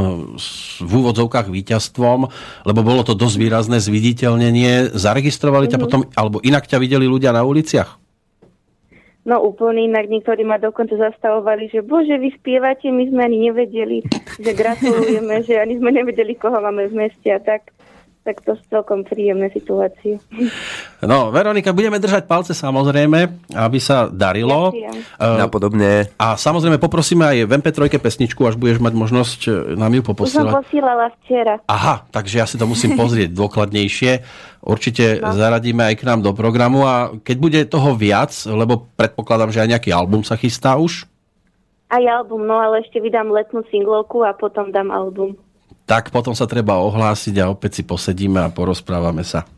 v úvodzovkách víťazstvom, lebo bolo to dosť výrazné zviditeľnenie. Zaregistrovali ťa potom, alebo inak ťa videli ľudia na uliciach? No úplne inak, niektorí ma dokonca zastavovali, že bože, vy spievate, my sme ani nevedeli, že gratulujeme, že ani sme nevedeli, koho máme v meste a tak. Tak to celkom príjemné situácie. No, Veronika, budeme držať palce samozrejme, aby sa darilo. Ďakujem. Eh, Napodobne. A samozrejme poprosíme aj v MP3 pesničku, až budeš mať možnosť eh, nám ju Už som poposielať. posílala včera. Aha, takže ja si to musím pozrieť dôkladnejšie. Určite no. zaradíme aj k nám do programu a keď bude toho viac, lebo predpokladám, že aj nejaký album sa chystá už, Aj album, no ale ešte vydám letnú singlovku a potom dám album. Tak potom sa treba ohlásiť a opäť si posedíme a porozprávame sa.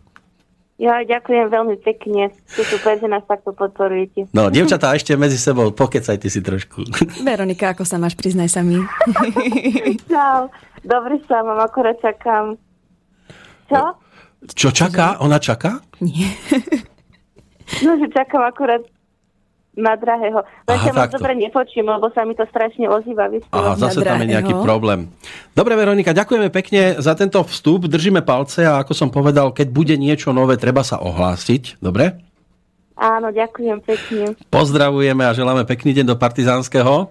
Ja ďakujem veľmi pekne. Ste super, že nás takto podporujete. No, dievčatá, ešte medzi sebou, pokecajte si trošku. Veronika, ako sa máš, priznaj sa mi. Čau. Dobre sa mám, akorát čakám. Čo? Čo čaká? Ona čaká? Nie. No, že čakám akorát na drahého. Len sa moc dobre nepočím, lebo sa mi to strašne ozýva. Aha, zase tam je nejaký problém. Dobre, Veronika, ďakujeme pekne za tento vstup. Držíme palce a ako som povedal, keď bude niečo nové, treba sa ohlásiť. Dobre? Áno, ďakujem pekne. Pozdravujeme a želáme pekný deň do Partizánskeho.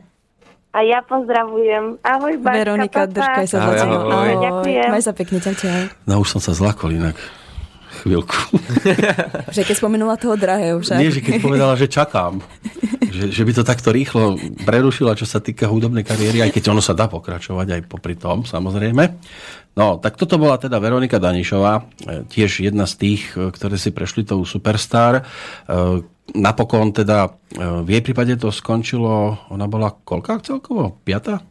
A ja pozdravujem. Ahoj, Bačka, Veronika, papa. držkaj sa Ahoj, za ahoj. Ahoj. Ďakujem. Maj sa pekne, čau, čau. No už som sa zlakol inak. Chvíľku. Že keď spomenula toho drahého však. Nie, že keď povedala, že čakám. Že, že by to takto rýchlo prerušila, čo sa týka hudobnej kariéry, aj keď ono sa dá pokračovať aj popri tom, samozrejme. No, tak toto bola teda Veronika Danišová, e, tiež jedna z tých, e, ktoré si prešli tou Superstar. E, Napokon teda v jej prípade to skončilo, ona bola koľká celkovo? Piata?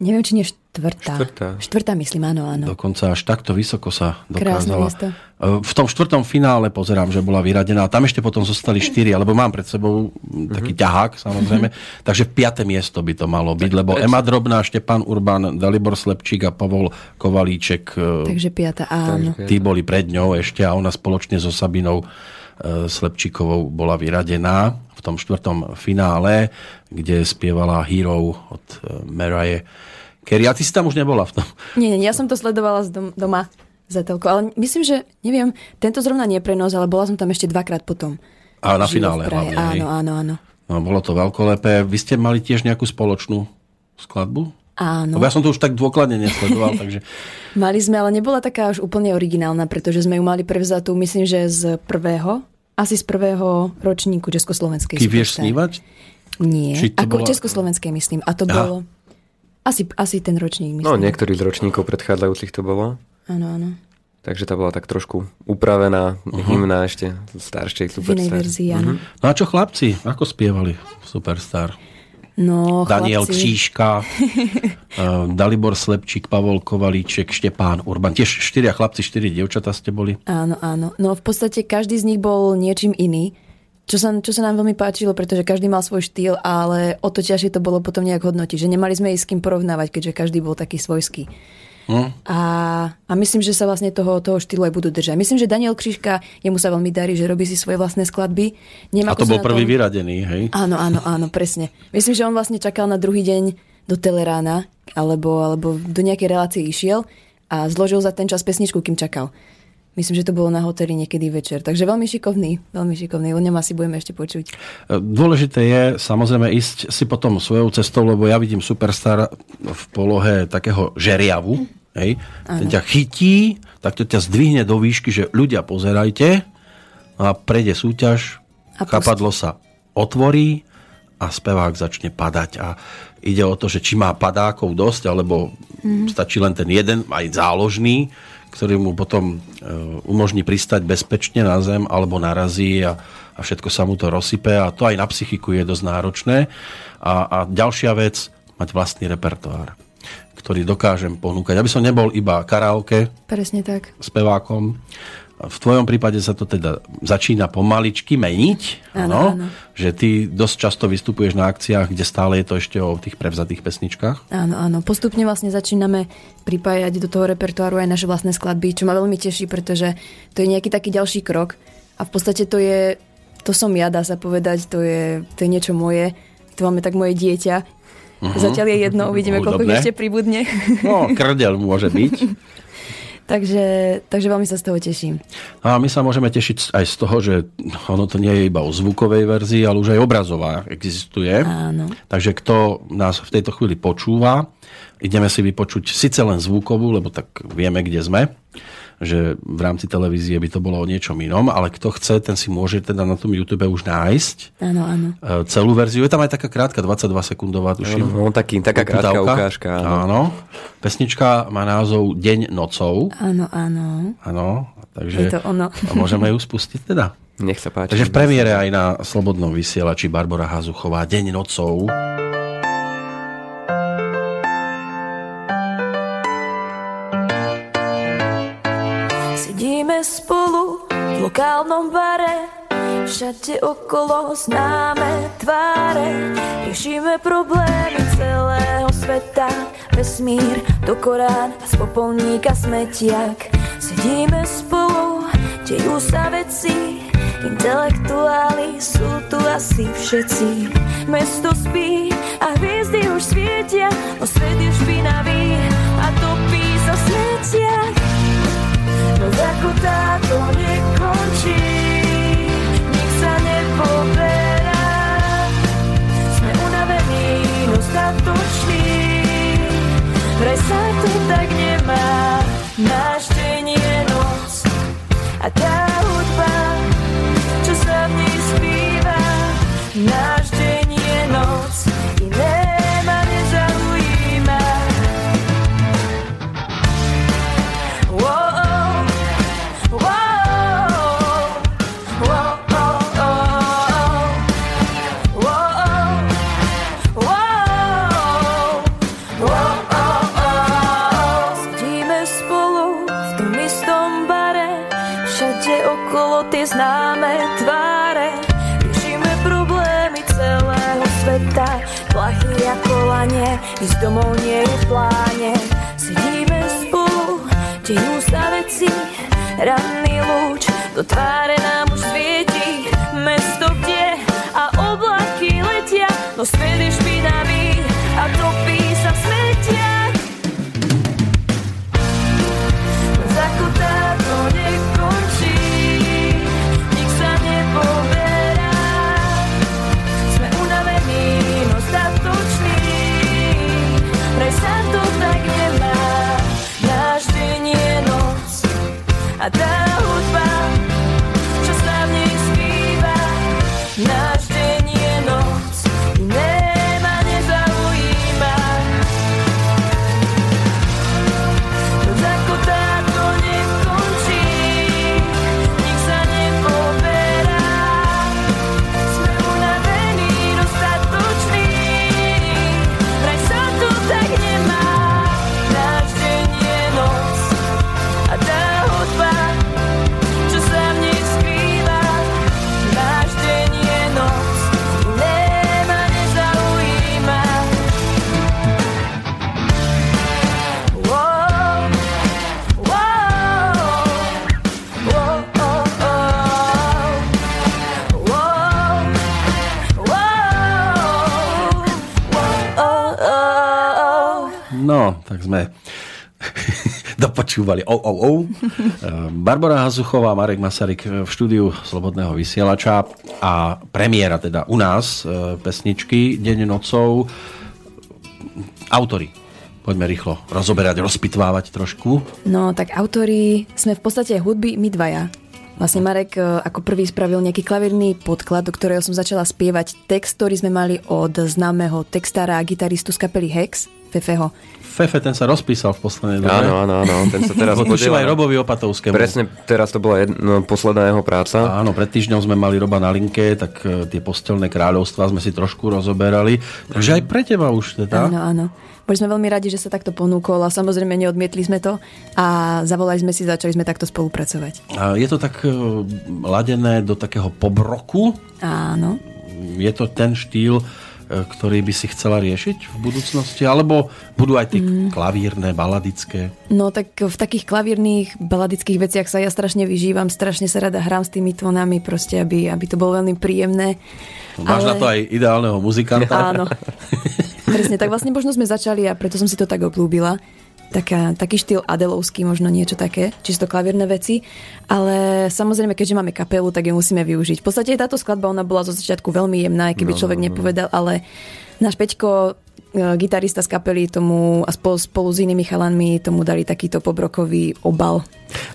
Neviem, či nie štvrtá. Štvrtá. Štvrtá myslím, áno, áno. Dokonca až takto vysoko sa dokázala. miesto. V tom štvrtom finále pozerám, že bola vyradená. Tam ešte potom zostali štyri, alebo mám pred sebou taký ťahák, samozrejme. Takže piaté miesto by to malo byť, lebo Ema Drobná, Štepan Urban, Dalibor Slepčík a Pavol Kovalíček, e, Takže piata, áno. tí boli pred ňou ešte a ona spoločne so Sabinou e, Slepčíkovou bola vyradená v tom štvrtom finále, kde spievala Hero od e, Carey. A ty si tam už nebola v tom. Nie, nie, ja som to sledovala z dom- doma za telko, ale myslím, že, neviem, tento zrovna nie prenos, ale bola som tam ešte dvakrát potom. A na finále hlavne. Áno, áno, áno. No, bolo to veľkolepé. Vy ste mali tiež nejakú spoločnú skladbu? Áno. Lebo ja som to už tak dôkladne nesledoval, takže... Mali sme, ale nebola taká už úplne originálna, pretože sme ju mali prevzatú, myslím, že z prvého, asi z prvého ročníku Československej. Ty vieš snívať? Nie, ako bola- Československej myslím. A to Aha. bolo... Asi, asi ten ročník, myslím. No, niektorí z ročníkov predchádzajúcich to bolo. Áno, áno. Takže tá bola tak trošku upravená, uh-huh. hymna ešte staršej V inej Superstar. verzii, áno. No a čo chlapci, ako spievali Superstar? No, Daniel chlapci, Křížka, eh, Dalibor Slepčík, Pavol Kovalíček, Štepán Urban. Tiež štyria chlapci, štyri dievčatá ste boli. Áno, áno. No v podstate každý z nich bol niečím iný, čo sa, čo sa nám veľmi páčilo, pretože každý mal svoj štýl, ale o to ťažšie to bolo potom nejak hodnotiť, že nemali sme ich s kým porovnávať, keďže každý bol taký svojský. Hm? A, a myslím, že sa vlastne toho, toho štýlu aj budú držať. Myslím, že Daniel Křižka, jemu sa veľmi darí, že robí si svoje vlastné skladby. Neviem, A to bol prvý tom- vyradený, hej? Áno, áno, áno, presne. Myslím, že on vlastne čakal na druhý deň do Telerána, alebo, alebo do nejakej relácie išiel a zložil za ten čas pesničku, kým čakal. Myslím, že to bolo na hoteli niekedy večer. Takže veľmi šikovný, veľmi šikovný. O ňom asi budeme ešte počuť. Dôležité je samozrejme ísť si potom svojou cestou, lebo ja vidím Superstar v polohe takého žeriavu. Hej? Ten ťa chytí, tak to ťa zdvihne do výšky, že ľudia pozerajte a prejde súťaž, A chapadlo sa otvorí a spevák začne padať. A ide o to, že či má padákov dosť, alebo stačí len ten jeden, aj záložný, ktorý mu potom e, umožní pristať bezpečne na zem alebo narazí a, a všetko sa mu to rozsype a to aj na psychiku je dosť náročné. A, a ďalšia vec, mať vlastný repertoár, ktorý dokážem ponúkať. Aby som nebol iba karaoke Presne tak. spevákom. V tvojom prípade sa to teda začína pomaličky meniť, áno, áno. že ty dosť často vystupuješ na akciách, kde stále je to ešte o tých prevzatých pesničkách. Áno, áno. Postupne vlastne začíname pripájať do toho repertoáru aj naše vlastné skladby, čo ma veľmi teší, pretože to je nejaký taký ďalší krok. A v podstate to je, to som ja, dá sa povedať, to je, to je niečo moje. To máme tak moje dieťa. Uh-huh. Zatiaľ je jedno, uvidíme, koľko ešte pribudne. No, krdel môže byť. takže, takže veľmi sa z toho teším. A my sa môžeme tešiť aj z toho, že ono to nie je iba o zvukovej verzii, ale už aj obrazová existuje. Áno. Takže kto nás v tejto chvíli počúva, ideme si vypočuť síce len zvukovú, lebo tak vieme, kde sme, že v rámci televízie by to bolo o niečom inom, ale kto chce, ten si môže teda na tom YouTube už nájsť Áno, áno. e, celú verziu. Je tam aj taká krátka, 22 sekundová, tuším. No, taký, taká krátka ukážka. Áno. Áno. Pesnička má názov Deň nocou. Áno, áno. Áno, takže Je to ono. a môžeme ju spustiť teda. Nech sa páči. Takže v premiére aj na Slobodnom vysielači Barbara Hazuchová Deň nocou. Sedíme spolu v lokálnom bare, všade okolo známe tváre. Riešime problémy celého sveta, vesmír do Korán a z popolníka smetiak. Sedíme spolu, dejú sa veci, intelektuáli sú tu asi všetci. Mesto spí a hviezdy už svietia, no svet je špinavý a topí sa v No ako táto nekončí, nik sa nepoberá. Sme unavení, no statoční, sa to tak nemá. Náš deň je noc a tá lúč do dopočúvali. Oh, oh, oh. Barbara Hazuchová, Marek Masaryk v štúdiu Slobodného vysielača a premiéra teda u nás e, pesničky Deň nocou. Autory. Poďme rýchlo rozoberať, rozpitvávať trošku. No, tak autori sme v podstate hudby my dvaja. Vlastne Marek e, ako prvý spravil nejaký klavírny podklad, do ktorého som začala spievať text, ktorý sme mali od známeho textára a gitaristu z kapely Hex, Fefeho. Fefe, ten sa rozpísal v poslednej dobe. Áno, áno, áno. Ten sa teraz Tušil aj podiela- Robovi Opatovskému. Presne, teraz to bola jedno, posledná jeho práca. Áno, pred týždňom sme mali Roba na linke, tak e, tie postelné kráľovstvá sme si trošku rozoberali. Takže aj pre teba už teda. Áno, áno. Boli sme veľmi radi, že sa takto ponúkol a samozrejme neodmietli sme to a zavolali sme si, začali sme takto spolupracovať. A je to tak e, ladené do takého pobroku. Áno. Je to ten štýl, ktorý by si chcela riešiť v budúcnosti? Alebo budú aj tie Mm. klavírne, baladické? No tak v takých klavírnych, baladických veciach sa ja strašne vyžívam, strašne sa rada hrám s tými tónami, proste, aby, aby to bolo veľmi príjemné. Máš na to aj ideálneho muzikanta? Áno. Presne, tak vlastne možno sme začali a preto som si to tak obľúbila. Taká, taký štýl adelovský, možno niečo také, čisto klavírne veci. Ale samozrejme, keďže máme kapelu, tak ju musíme využiť. V podstate táto skladba, ona bola zo začiatku veľmi jemná, aj keby No, človek no, no. nepovedal, ale náš Peťko, e, gitarista z kapely, tomu a spolu, spolu s inými chalanmi tomu dali takýto pobrokový obal.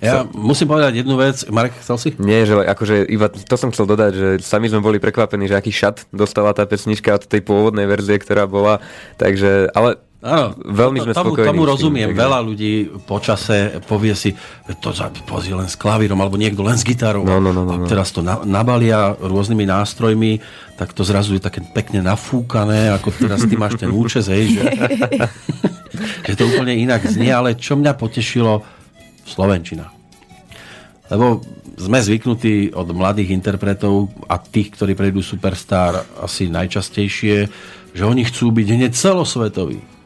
Ja musím povedať jednu vec. Marek, chcel si? Nie, že akože iba to som chcel dodať, že sami sme boli prekvapení, že aký šat dostala tá pesnička od tej pôvodnej verzie, ktorá bola. Takže, ale Áno, Veľmi sme tomu, spokojní tomu tým, rozumiem. takže- Veľa ľudí po čase povie si, to pozri len s klavírom, alebo niekto len s gitarou. No, no, no, no, a no. teraz to na, nabalia rôznymi nástrojmi, tak to zrazu je také pekne nafúkané, ako teraz ty máš ten účes, hej, že, že to úplne inak znie, ale čo mňa potešilo, Slovenčina. Lebo sme zvyknutí od mladých interpretov a tých, ktorí prejdú Superstar asi najčastejšie, že oni chcú byť hneď celosvetoví.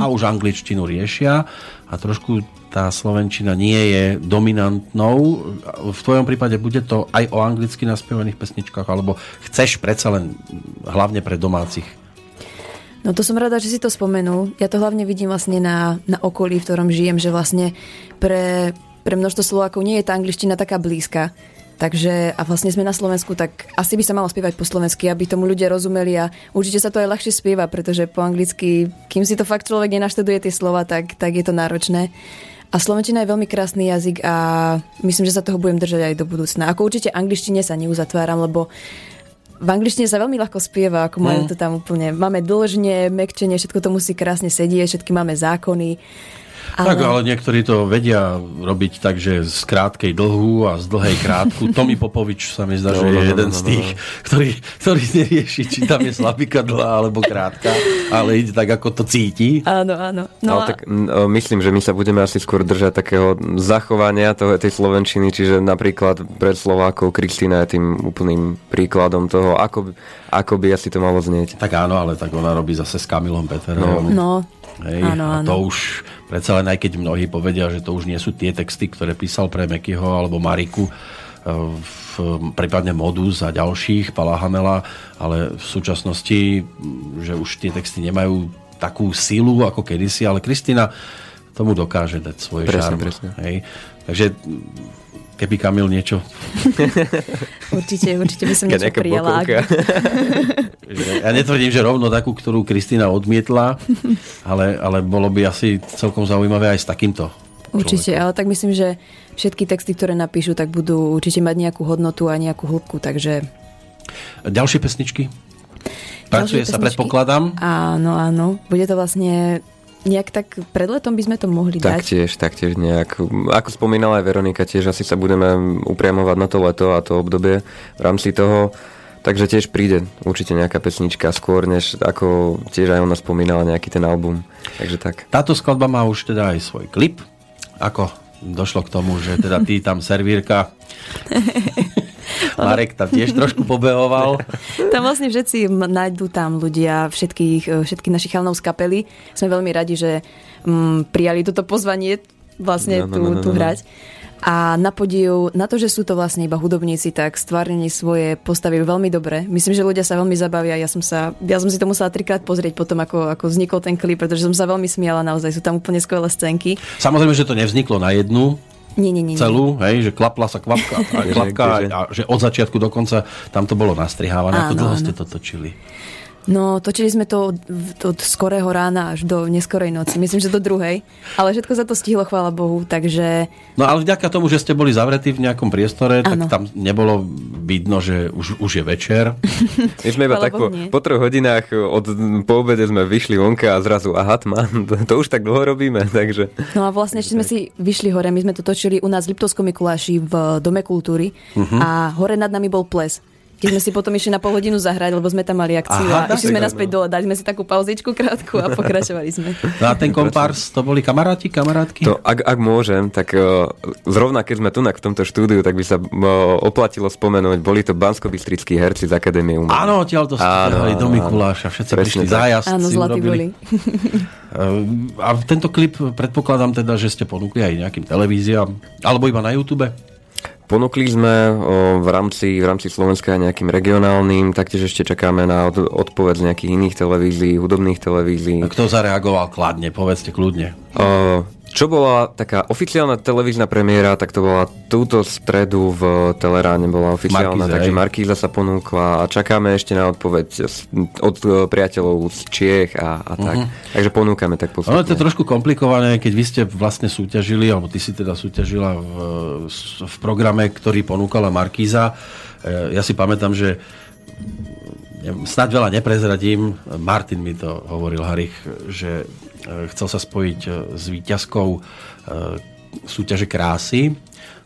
A už angličtinu riešia a trošku tá slovenčina nie je dominantnou. V tvojom prípade bude to aj o anglicky naspievaných pesničkách, alebo chceš predsa len hlavne pre domácich No to som rada, že si to spomenul. Ja to hlavne vidím vlastne na, na okolí, v ktorom žijem, že vlastne pre, pre množstvo Slovákov nie je tá angličtina taká blízka. Takže a vlastne sme na Slovensku, tak asi by sa malo spievať po slovensky, aby tomu ľudia rozumeli a určite sa to aj ľahšie spieva, pretože po anglicky, kým si to fakt človek nenaštuduje tie slova, tak, tak je to náročné. A slovenčina je veľmi krásny jazyk a myslím, že sa toho budem držať aj do budúcna. Ako určite angličtine sa neuzatváram, lebo v angličtine sa veľmi ľahko spieva, ako majú to tam úplne. Máme dlžne, mekčenie, všetko to musí krásne sedieť, všetky máme zákony. Ale... Tak, ale niektorí to vedia robiť tak, že z krátkej dlhú a z dlhej krátku. Tomi Popovič sa mi zdá, že No, je no, no, jeden no, z no, tých, ktorý, ktorý nerieši, či tam je slabika dlhá alebo krátka, ale ide tak, ako to cíti. Áno, áno. No, ale a- tak myslím, že my sa budeme asi skôr držať takého zachovania toho, tej slovenčiny, čiže napríklad pre Slovákov Kristýna je tým úplným príkladom toho, ako, by- ako by asi to malo znieť. Tak áno, ale tak ona robí zase s Kamilom Peterom. No, Hej, áno, a to už, predsa len aj keď mnohí povedia, že to už nie sú tie texty, ktoré písal pre Mekyho alebo Mariku, e, v, prípadne Modus a ďalších, Pala Hamela, ale v súčasnosti, že už tie texty nemajú takú silu ako kedysi, ale Kristina tomu dokáže dať svoj Presne, šarm. presne. Hej. Takže keby Kamil niečo určite, určite by som niečo prijala. ja netvrdím, že rovno takú, ktorú Kristina odmietla, ale, ale bolo by asi celkom zaujímavé aj s takýmto. Určite, ale tak myslím, že všetky texty, ktoré napíšu, tak budú určite mať nejakú hodnotu a nejakú hĺbku, takže Ďalšie pesničky? Pracuje Ďalšie sa, pesničky? predpokladám. áno, áno. Bude to vlastne nejak tak pred letom by sme to mohli dať. Taktiež, taktiež nejak. Ako spomínala aj Veronika, tiež asi sa budeme upriamovať na to leto a to obdobie v rámci toho. Takže tiež príde určite nejaká pesnička skôr, než ako tiež aj ona spomínala nejaký ten album. Takže tak. Táto skladba má už teda aj svoj klip. Ako došlo k tomu, že teda ty tam servírka. Marek tam tiež trošku pobehoval. Tam vlastne všetci nájdú tam ľudia, všetkých, e, všetkých našich chalnov z kapely. Sme veľmi radi, že mm, prijali toto pozvanie vlastne No, no, tu, no, no, tu no. hrať. A na podiv, na to, že sú to vlastne iba hudobníci, tak stvárnení svoje postavy veľmi dobre. Myslím, že ľudia sa veľmi zabavia. Ja som, sa, ja som si to musela trikrát pozrieť potom, ako, ako vznikol ten klip, pretože som sa veľmi smiala naozaj. Sú tam úplne skvelé scénky. Samozrejme, že to nevzniklo na jednu Nie, nie, nie. celú, hej, že klapla sa kvapka a Že- klapka a že od začiatku do konca tam to bolo nastrihávané. Ako dlho ste to točili? No, točili sme to od, od skorého rána až do neskorej noci. Myslím, že do druhej. Ale všetko sa to stihlo, chvála Bohu. Takže No ale vďaka tomu, že ste boli zavretí v nejakom priestore, tak Áno. tam nebolo vidno, že už, už je večer. My sme iba tak po, po troch hodinách od, po obede sme vyšli vonka a zrazu, aha, tma, to, to už tak dlho robíme, takže... No a vlastne ešte sme si vyšli hore, my sme to točili u nás v Liptovskom Mikuláši v Dome kultúry Mhm. a hore nad nami bol ples. Keď sme si potom išli na pol hodinu zahrať, lebo sme tam mali akciu Aha, a išli sme naspäť dole, dali sme si takú pauzičku krátku a pokračovali sme. No a ten kompárs, to boli kamaráti, kamarátky? To, ak, ak môžem, tak uh, zrovna keď sme tu v tomto štúdiu, tak by sa uh, oplatilo spomenúť, boli to bansko herci z Akadémie umenia. Áno, odtiaľ to behali do Mikuláša, všetci prišli tak. zájazd Áno, zlatí boli. Ehm, A tento klip predpokladám teda, že ste ponúkli aj nejakým televíziám, alebo iba na YouTube? Ponúkli sme v, rámci, v rámci Slovenska nejakým regionálnym, taktiež ešte čakáme na od, odpoveď z nejakých iných televízií, hudobných televízií. Kto zareagoval kladne, povedzte kľudne. O, čo bola taká oficiálna televízna premiéra, tak to bola túto stredu v Teleráne bola oficiálna, Markíze, takže. Markíza sa ponúkla a čakáme ešte na odpoveď od e, priateľov z Čiech a, a tak. Takže ponúkame tak Mhm. Ono je to postupne. trošku komplikované, keď vy ste vlastne súťažili, alebo ty si teda súťažila v, v programe, ktorý ponúkala Markíza. E, Ja si pamätám, že snáď veľa neprezradím. Martin mi to hovoril, Harich, že chcel sa spojiť e, s výťazkou e, súťaže krásy,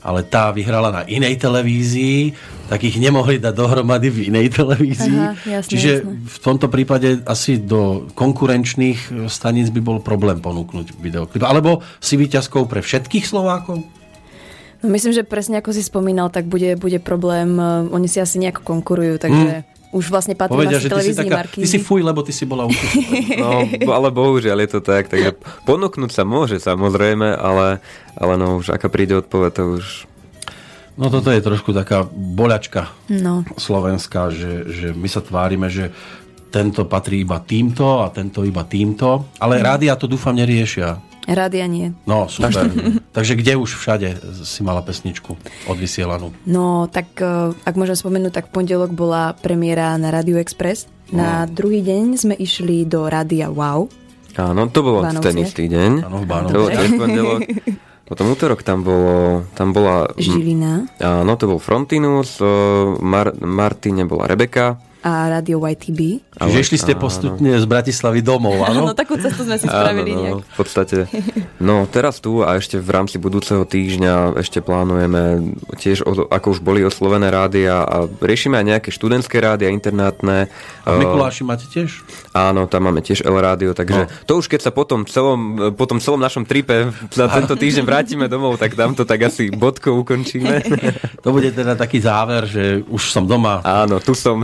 ale tá vyhrala na inej televízii, tak ich nemohli dať dohromady v inej televízii. Aha, jasné, Čiže jasné. v tomto prípade asi do konkurenčných staníc by bol problém ponúknuť videoklip. Alebo si výťazkou pre všetkých Slovákov? No myslím, že presne ako si spomínal, tak bude, bude problém, eh, oni si asi nejako konkurujú, takže už vlastne patrí Povedia, že ty si, taká, Markízy. ty si fuj, lebo ty si bola. No, ale bohužiaľ je to tak, takže ponúknuť sa môže samozrejme, ale, ale no už aká príde odpoveď, to už No toto je trošku taká boľačka No. slovenská, že, že my sa tvárime, že tento patrí iba týmto a tento iba týmto, ale rádia to dúfam neriešia. Rádia nie. No, super. Takže kde už všade si mala pesničku odvysielanú? No, tak eh, ak môžem spomenúť, tak v pondelok bola premiéra na Radio Express. Na druhý deň sme išli do Rádia Wow. Áno, to bolo Bánovciach. ten istý deň. Áno, v To bolo tiež pondelok. Potom útorok tam bolo, tam bola... Žilina Áno, to bol Frontinus, o, Mar- Martine bola Rebeka. A Radio YTB. Čiže išli ste postupne z Bratislavy domov, áno? Áno, takú cestu sme si spravili Áno, nejak. no, v podstate. No, teraz tu a ešte v rámci budúceho týždňa ešte plánujeme tiež, ako už boli oslovené rádia a riešime aj nejaké študentské rádia, internátne. A v O, Mikuláši máte tiež? Áno, tam máme tiež L rádio, takže No. to už keď sa potom celom, po tom celom našom tripe za tento týždeň vrátime domov, tak tam to tak asi bodkou ukončíme. To bude teda taký záver, že už som doma, Áno, tu som.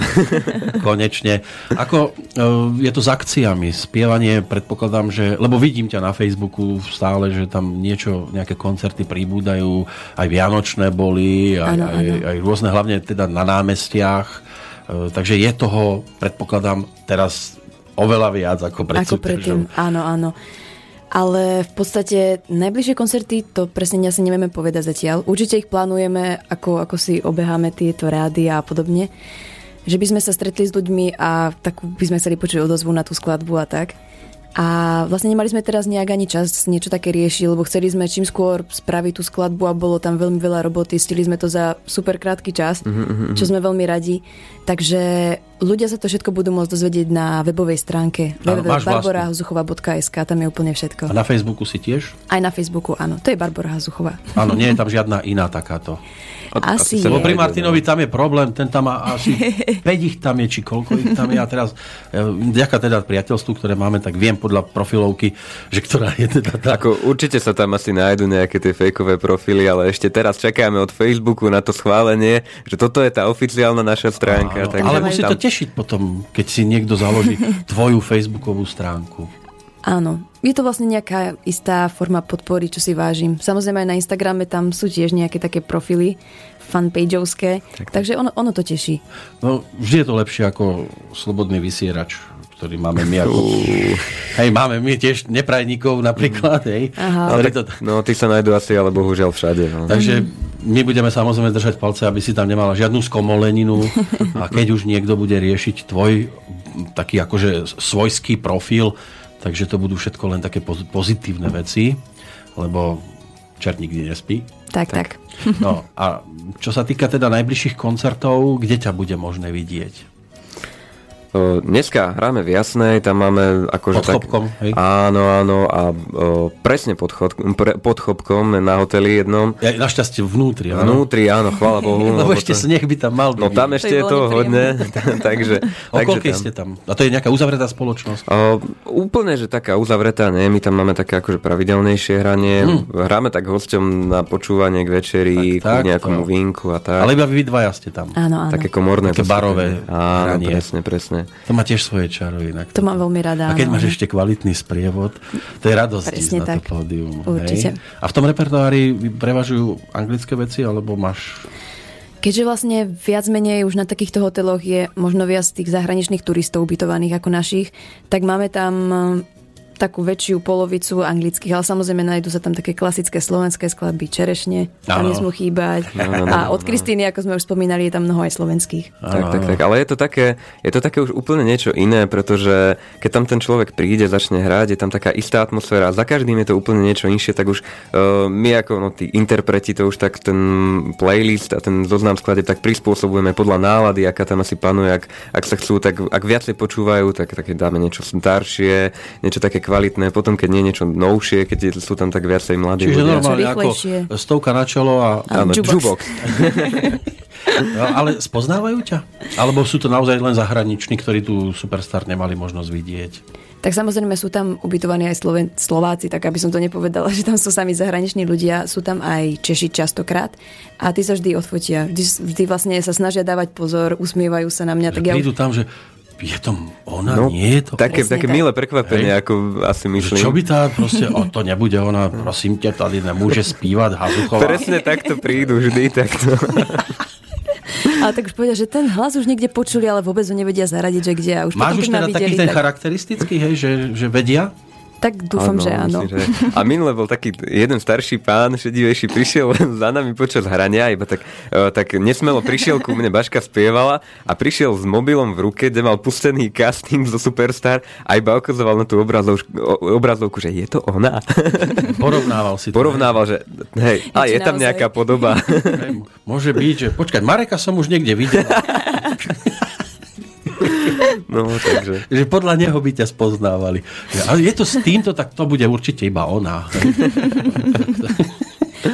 Konečne. Ako e, je to s akciami, spievanie, predpokladám, že, lebo vidím ťa na Facebooku stále, že tam niečo, nejaké koncerty pribúdajú, aj vianočné boli, aj, Áno, aj, áno. aj rôzne, hlavne teda na námestiach. E, takže je toho, predpokladám, teraz oveľa viac ako pred Ako predtým, áno, áno. Ale v podstate najbližšie koncerty, to presne asi nevieme povedať zatiaľ. Určite ich plánujeme, ako, ako si obeháme tieto rády a podobne. Že by sme sa stretli s ľuďmi a tak by sme chceli počuť odozvu na tú skladbu a tak. A vlastne nemali sme teraz nejak ani čas niečo také riešiť, lebo chceli sme čím skôr spraviť tú skladbu a bolo tam veľmi veľa roboty, stili sme to za super krátky čas, čo sme veľmi radi. Takže ľudia sa to všetko budú môcť dozvedieť na webovej stránke www.barborahazuchova.sk, tam je úplne všetko. A na Facebooku si tiež? Aj na Facebooku, áno. To je Barbara Hazuchová. Áno, nie je tam žiadna iná takáto. Asi je. Pri Martinovi tam je problém, ten tam má asi 5 ich tam je, či koľko ich tam je. A teraz, e, vďaka teda priateľstvu, ktoré máme, tak viem podľa profilovky, že ktorá je teda tá. Ako určite sa tam asi nájdu nejaké tie fejkové profily, ale ešte teraz čakáme od Facebooku na to schválenie, že toto je tá oficiálna naša stránka. Áno, takže ale musí tam- to tešiť potom, keď si niekto založí tvoju facebookovú stránku. Áno, je to vlastne nejaká istá forma podpory, čo si vážim. Samozrejme aj na Instagrame tam sú tiež nejaké také profily fanpageovské, takže ono, ono to teší. No, vždy je to lepšie ako slobodný vysierač, ktorý máme my ako... Hej, máme my tiež neprajníkov napríklad, hej. Aha. Ale to, tak, no, tí sa nájdú asi, ale bohužiaľ všade. No. takže my budeme samozrejme držať palce, aby si tam nemala žiadnu skomoleninu a keď už niekto bude riešiť tvoj taký akože svojský profil, takže to budú všetko len také poz- pozitívne veci, lebo čert nikdy nespí. Tak, tak. No a čo sa týka teda najbližších koncertov, kde ťa bude možné vidieť? Dneska hráme v Jasnej, tam máme akože Pod Chopkom, hej? Áno, áno, a o, presne pod, chod, pre, pod Chopkom na hoteli jednom. Ja, našťastie vnútri, áno. Vnútri, áno, chvála Bohu. Lebo ešte to- sneh by tam mal No byť. tam To ešte je toho hodne, takže... O takže koľkej ste tam? A to je nejaká uzavretá spoločnosť? O, úplne, že taká uzavretá, nie, my tam máme také akože pravidelnejšie hranie, hráme tak hosťom na počúvanie k Tak, večeri, tak, k nejakomu to. vínku a tak. Ale iba vy dvaja ste tam. Áno, áno. Také komorné. Také to barové Áno, hranie. presne, presne. To má tiež svoje čaro inak. To mám veľmi rada. A keď áno. máš ešte kvalitný sprievod, to je radosť ísť Presne na tak. to pódium. Určite. Hej? A v tom repertoári prevažujú anglické veci, alebo máš... Keďže vlastne viac menej už na takýchto hoteloch je možno viac tých zahraničných turistov ubytovaných ako našich, tak máme tam takú väčšiu polovicu anglických, ale samozrejme nájdú sa tam také klasické slovenské skladby, čerešne, tam nesmú chýbať. Áno, áno, A áno. od Kristýny, ako sme už spomínali, je tam mnoho aj slovenských. Tak, tak, tak. Ale je to, také, je to také už úplne niečo iné, pretože keď tam ten človek príde, začne hrať, je tam taká istá atmosféra a za každým je to úplne niečo inšie, tak už uh, my ako no, tí interpreti to už tak ten playlist a ten zoznam skladeb tak prispôsobujeme podľa nálady, aká tam asi panuje, ak, ak sa chcú, tak ak viacej počúvajú, tak také dáme niečo staršie, niečo také kvalitné, potom keď nie niečo novšie, keď sú tam tak viacej mladí Čiže ľudia. normálne ako stovka na čelo a... A Áno, jukebox. jukebox. No, ale spoznávajú ťa? Alebo sú to naozaj len zahraniční, ktorí tu Superstar nemali možnosť vidieť? Tak samozrejme sú tam ubytovaní aj Sloven- Slováci, tak aby som to nepovedala, že tam sú sami zahraniční ľudia, sú tam aj Češi častokrát a tí sa vždy odfotia. Vždy, vždy vlastne sa snažia dávať pozor, usmievajú sa na mňa. Že Tak ja prídu už, tam, že je to ona, No, nie je to také, také tak. milé prekvapenie, Hej. ako asi myslím. čo by tá proste, o, to nebude ona, prosím ťa, tady nemôže spívať Hazuchová. Presne takto prídu vždy, takto. ale tak už povedia, že ten hlas už niekde počuli, ale vôbec ho nevedia zaradiť, že kde. A už Máš už teda taký videli, ten tak, charakteristický, hej, že, že vedia? Tak dúfam, že áno. myslím, že- A minule bol taký jeden starší pán, šedivejší, prišiel za nami počas hrania, iba tak, e, tak nesmelo prišiel ku mne, Baška spievala a prišiel s mobilom v ruke, kde mal pustený casting zo Superstar a iba ukazoval na tú obrazovku, obrazovku že je to ona. Porovnával si to. Porovnával, že hej, a je tam naozaj? nejaká podoba. Hej, môže byť, že počkať, Mareka som už niekde videl. No, takže... že podľa neho by ťa spoznávali. Ale je to s týmto, tak to bude určite iba ona.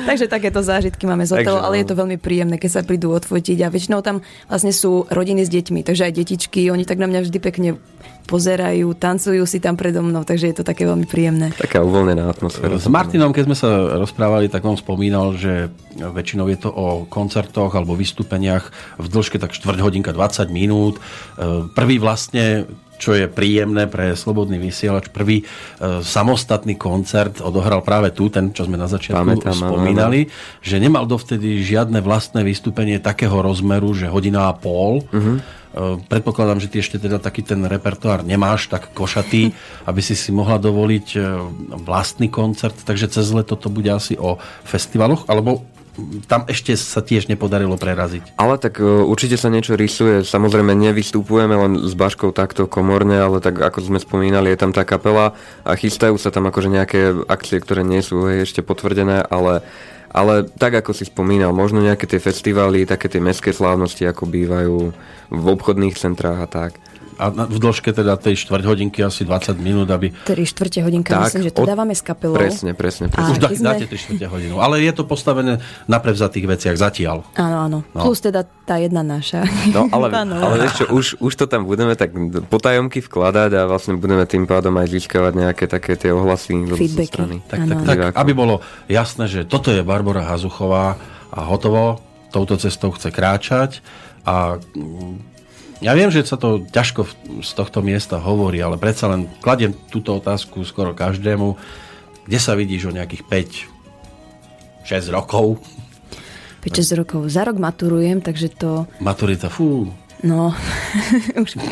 Takže takéto zážitky máme z hotelu, ale je to veľmi príjemné, keď sa prídu odfotiť a väčšinou tam vlastne sú rodiny s deťmi, takže aj detičky, oni tak na mňa vždy pekne pozerajú, tancujú si tam predo mnou, takže je to také veľmi príjemné. Taká uvoľnená atmosféra. S Martinom, keď sme sa rozprávali, tak on spomínal, že väčšinou je to o koncertoch alebo vystúpeniach v dĺžke tak 4 hodinka 20 minút. E, Prvý vlastne čo je príjemné pre slobodný vysielač. Prvý e, samostatný koncert odohral práve tu, ten, čo sme na začiatku Pamätám, áno, spomínali, že nemal dovtedy žiadne vlastné vystúpenie takého rozmeru, že hodina a pol. Uh-huh. Predpokladám, že ty ešte teda taký ten repertoár nemáš tak košatý, aby si si mohla dovoliť e, vlastný koncert, takže cez leto to bude asi o festivaloch, alebo tam ešte sa tiež nepodarilo preraziť. Ale tak e, určite sa niečo rysuje. Samozrejme nevystupujeme len s Baškou takto komorne, ale tak ako sme spomínali, je tam tá kapela a chystajú sa tam akože nejaké akcie, ktoré nie sú hej, ešte potvrdené, ale ale tak ako si spomínal, možno nejaké tie festivály, také tie mestské slávnosti, ako bývajú v obchodných centrách a tak. A v dĺžke teda tej štvrť hodinky asi 20 minút, aby 3 štvrte hodinka, Tak, myslím, že to od- dávame s kapelou. Presne, presne, presne. A už dá, sme- dáte 3 štvrte hodinu. Ale je to postavené na prevzatých veciach zatiaľ. Áno, áno. No. Plus teda tá jedna naša. No ale, ale vieš čo, už, už to tam budeme tak potajomky vkladať a vlastne budeme tým pádom aj získavať nejaké také tie ohlasy Feedbacky. strany. Tak, tak, Áno. tak, Divákov. aby bolo jasné, že toto je Barbara Hazuchová a hotovo, touto cestou chce kráčať a Ja viem, že sa to ťažko z tohto miesta hovorí, ale predsa len kladiem túto otázku skoro každému. Kde sa vidíš o nejakých 5, 6 rokov? 5-6 rokov. Za rok maturujem, takže to, Maturita, fú. no, už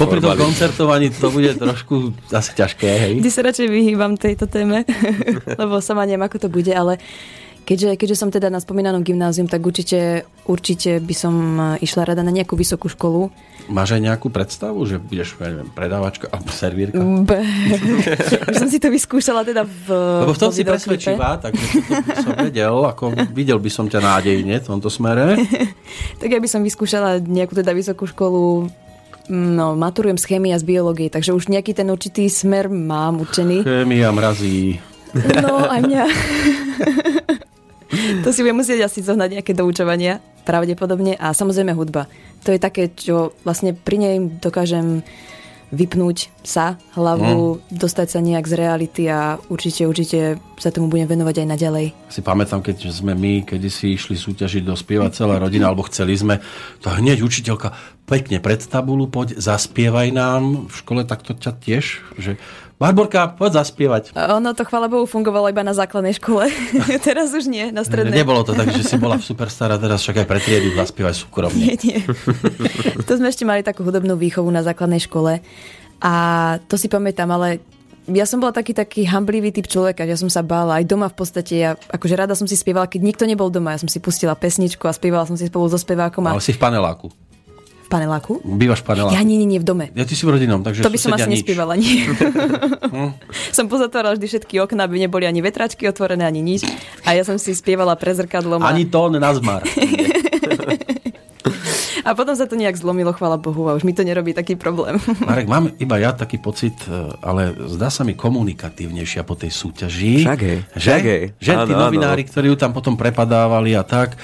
Popri tom koncertovaní to bude trošku asi ťažké, hej? Kde sa radšej vyhýbam tejto téme, lebo sama neviem, ako to bude, ale keďže, keďže som teda na spomínanom gymnázium, tak určite, určite by som eh, išla rada na nejakú vysokú školu. Máš aj nejakú predstavu, že budeš, ja neviem, predávačka alebo servírka? B- Už som si to vyskúšala teda v Lebo v tom si presvedčivá, by som vedel, ako videl by som ťa nádejne v tomto smere. Tak ja by som vyskúšala nejakú teda vysokú školu No, maturujem z chémie a z biológie, takže už nejaký ten určitý smer mám určený. Chémia mrazí. No, aj mňa. to si budem musieť asi zohnať nejaké doučovania, pravdepodobne. A samozrejme hudba. To je také, čo vlastne pri nej dokážem vypnúť sa, hlavu, dostať sa nejak z reality a určite, určite sa tomu budem venovať aj naďalej. Si pamätám, keď sme my kedysi išli súťažiť do spieva celá rodina, alebo chceli sme, to hneď učiteľka, pekne pred tabulu, poď, zaspievaj nám. V škole takto ťa tiež, že Barborka, poď zaspievať. Ono to, chvála Bohu, fungovalo iba na základnej škole. Teraz už nie, na strednej. Nebolo to tak, že si bola v Superstar a teraz však aj pre triedu zaspievaj súkromne. Nie, nie. to sme ešte mali takú hudobnú výchovu na základnej škole a to si pamätám, ale ja som bola taký taký hamblivý typ človeka, že ja som sa bála aj doma v podstate. Ja, akože rada som si spievala, keď nikto nebol doma. Ja som si pustila pesničku a spievala som si spolu so spevákom a Ale si v paneláku. Paneláku. Bývaš v paneláku. Ja nie, nie, nie, v dome. Ja ty si v rodinom, takže To by som asi nič. nespievala, nie. som pozatvárala vždy všetky okná, aby neboli ani vetračky otvorené, ani nič. A ja som si spievala pre zrkadlom. A, Ani tón na zmar. A potom sa to nejak zlomilo, chvála Bohu, a už mi to nerobí taký problém. Marek, mám iba ja taký pocit, e, ale zdá sa mi komunikatívnejšia po tej súťaži. Však hej, Že, však hej. že tí Áno, áno. novinári, ktorí ju tam potom prepadávali a tak.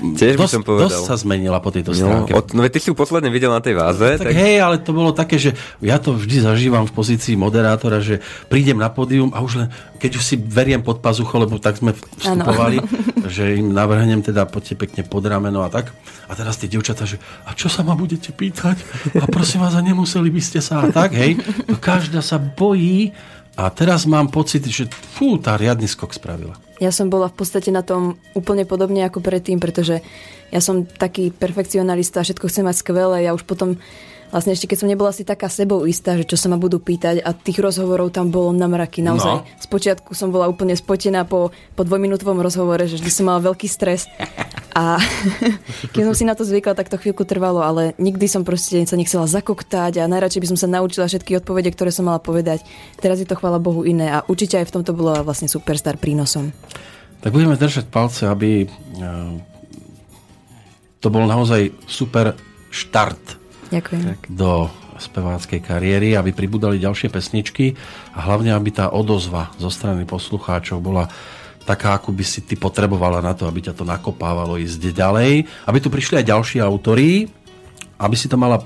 Tiež by dosť, som povedal. Dosť sa zmenila po tejto No, stránke. od, no ty si ju posledne videl na tej váze, Tak, tak, hej, ale to bolo také, že ja to vždy zažívam v pozícii moderátora, že prídem na pódium a už len, keď už si veriem pod pazucho, lebo tak sme vstupovali, že im navrhnem teda poďte pekne pod rameno a tak. A teraz tie devčatá, že a čo sa ma budete pýtať? A prosím vás, a nemuseli by ste sa a tak, hej. To každá sa bojí a teraz mám pocit, že fú, tá riadny skok spravila. Ja som bola v podstate na tom úplne podobne ako predtým, pretože ja som taký perfekcionalista, všetko chcem mať skvelé, ja už potom Vlastne ešte keď som nebola si taká sebou istá, že čo sa ma budú pýtať a tých rozhovorov tam bolo na mraky. Naozaj. No. Spočiatku som bola úplne spotená po, po dvojminútovom rozhovore, že vždy som mala veľký stres. A keď som si na to zvykla, tak to chvíľku trvalo, ale nikdy som proste sa nechcela zakoktať a najradšej by som sa naučila všetky odpovede, ktoré som mala povedať. Teraz je to chvála Bohu iné a určite aj v tomto bola vlastne superstar prínosom. Tak budeme držať palce, aby e, to bol naozaj super štart Ďakujem. do speváckej kariéry, aby pribudali ďalšie pesničky a hlavne, aby tá odozva zo strany poslucháčov bola taká, ako by si ty potrebovala na to, aby ťa to nakopávalo ísť ďalej, aby tu prišli aj ďalší autori, aby si to mala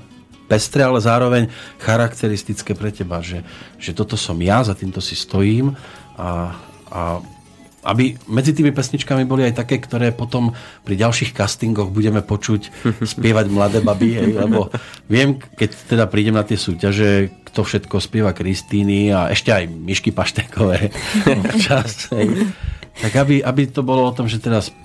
pestré, ale zároveň charakteristické pre teba, že, že toto som ja, za týmto si stojím a, a aby medzi tými pesničkami boli aj také, ktoré potom pri ďalších castingoch budeme počuť spievať mladé baby, hej, lebo viem, keď teda prídem na tie súťaže, kto všetko spieva Kristíny a ešte aj Myšky Paštekové občas, hej. tak aby, aby to bolo o tom, že teraz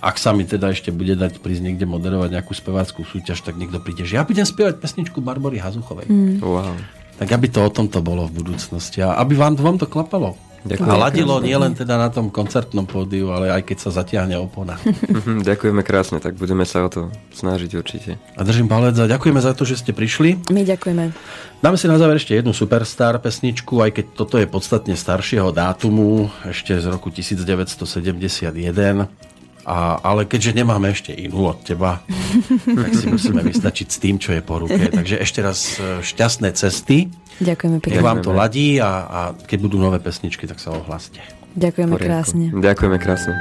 ak sa mi teda ešte bude dať prísť niekde moderovať nejakú speváckú súťaž, tak niekto príde, že ja budem spievať pesničku Barbory Hazuchovej. Mm. wow. Tak aby to o tomto bolo v budúcnosti a aby vám dvom to klapalo. Ďakujem. A ladilo nielen teda na tom koncertnom pódiu, ale aj keď sa zatiahne opona. Mhm, Ďakujeme krásne, tak budeme sa o to snažiť určite. A držím palec a ďakujeme za to, že ste prišli. My ďakujeme. Dáme si na záver ešte jednu superstar pesničku, aj keď toto je podstatne staršieho dátumu, ešte z roku 1971. A, ale keďže nemáme ešte inú od teba, tak si musíme vystačiť s tým, čo je po ruke. Takže ešte raz e, šťastné cesty. Ďakujeme pekne. vám to ladí a, a keď budú nové pesničky, tak sa ohlaste. Ďakujeme krásne. Ďakujeme krásne.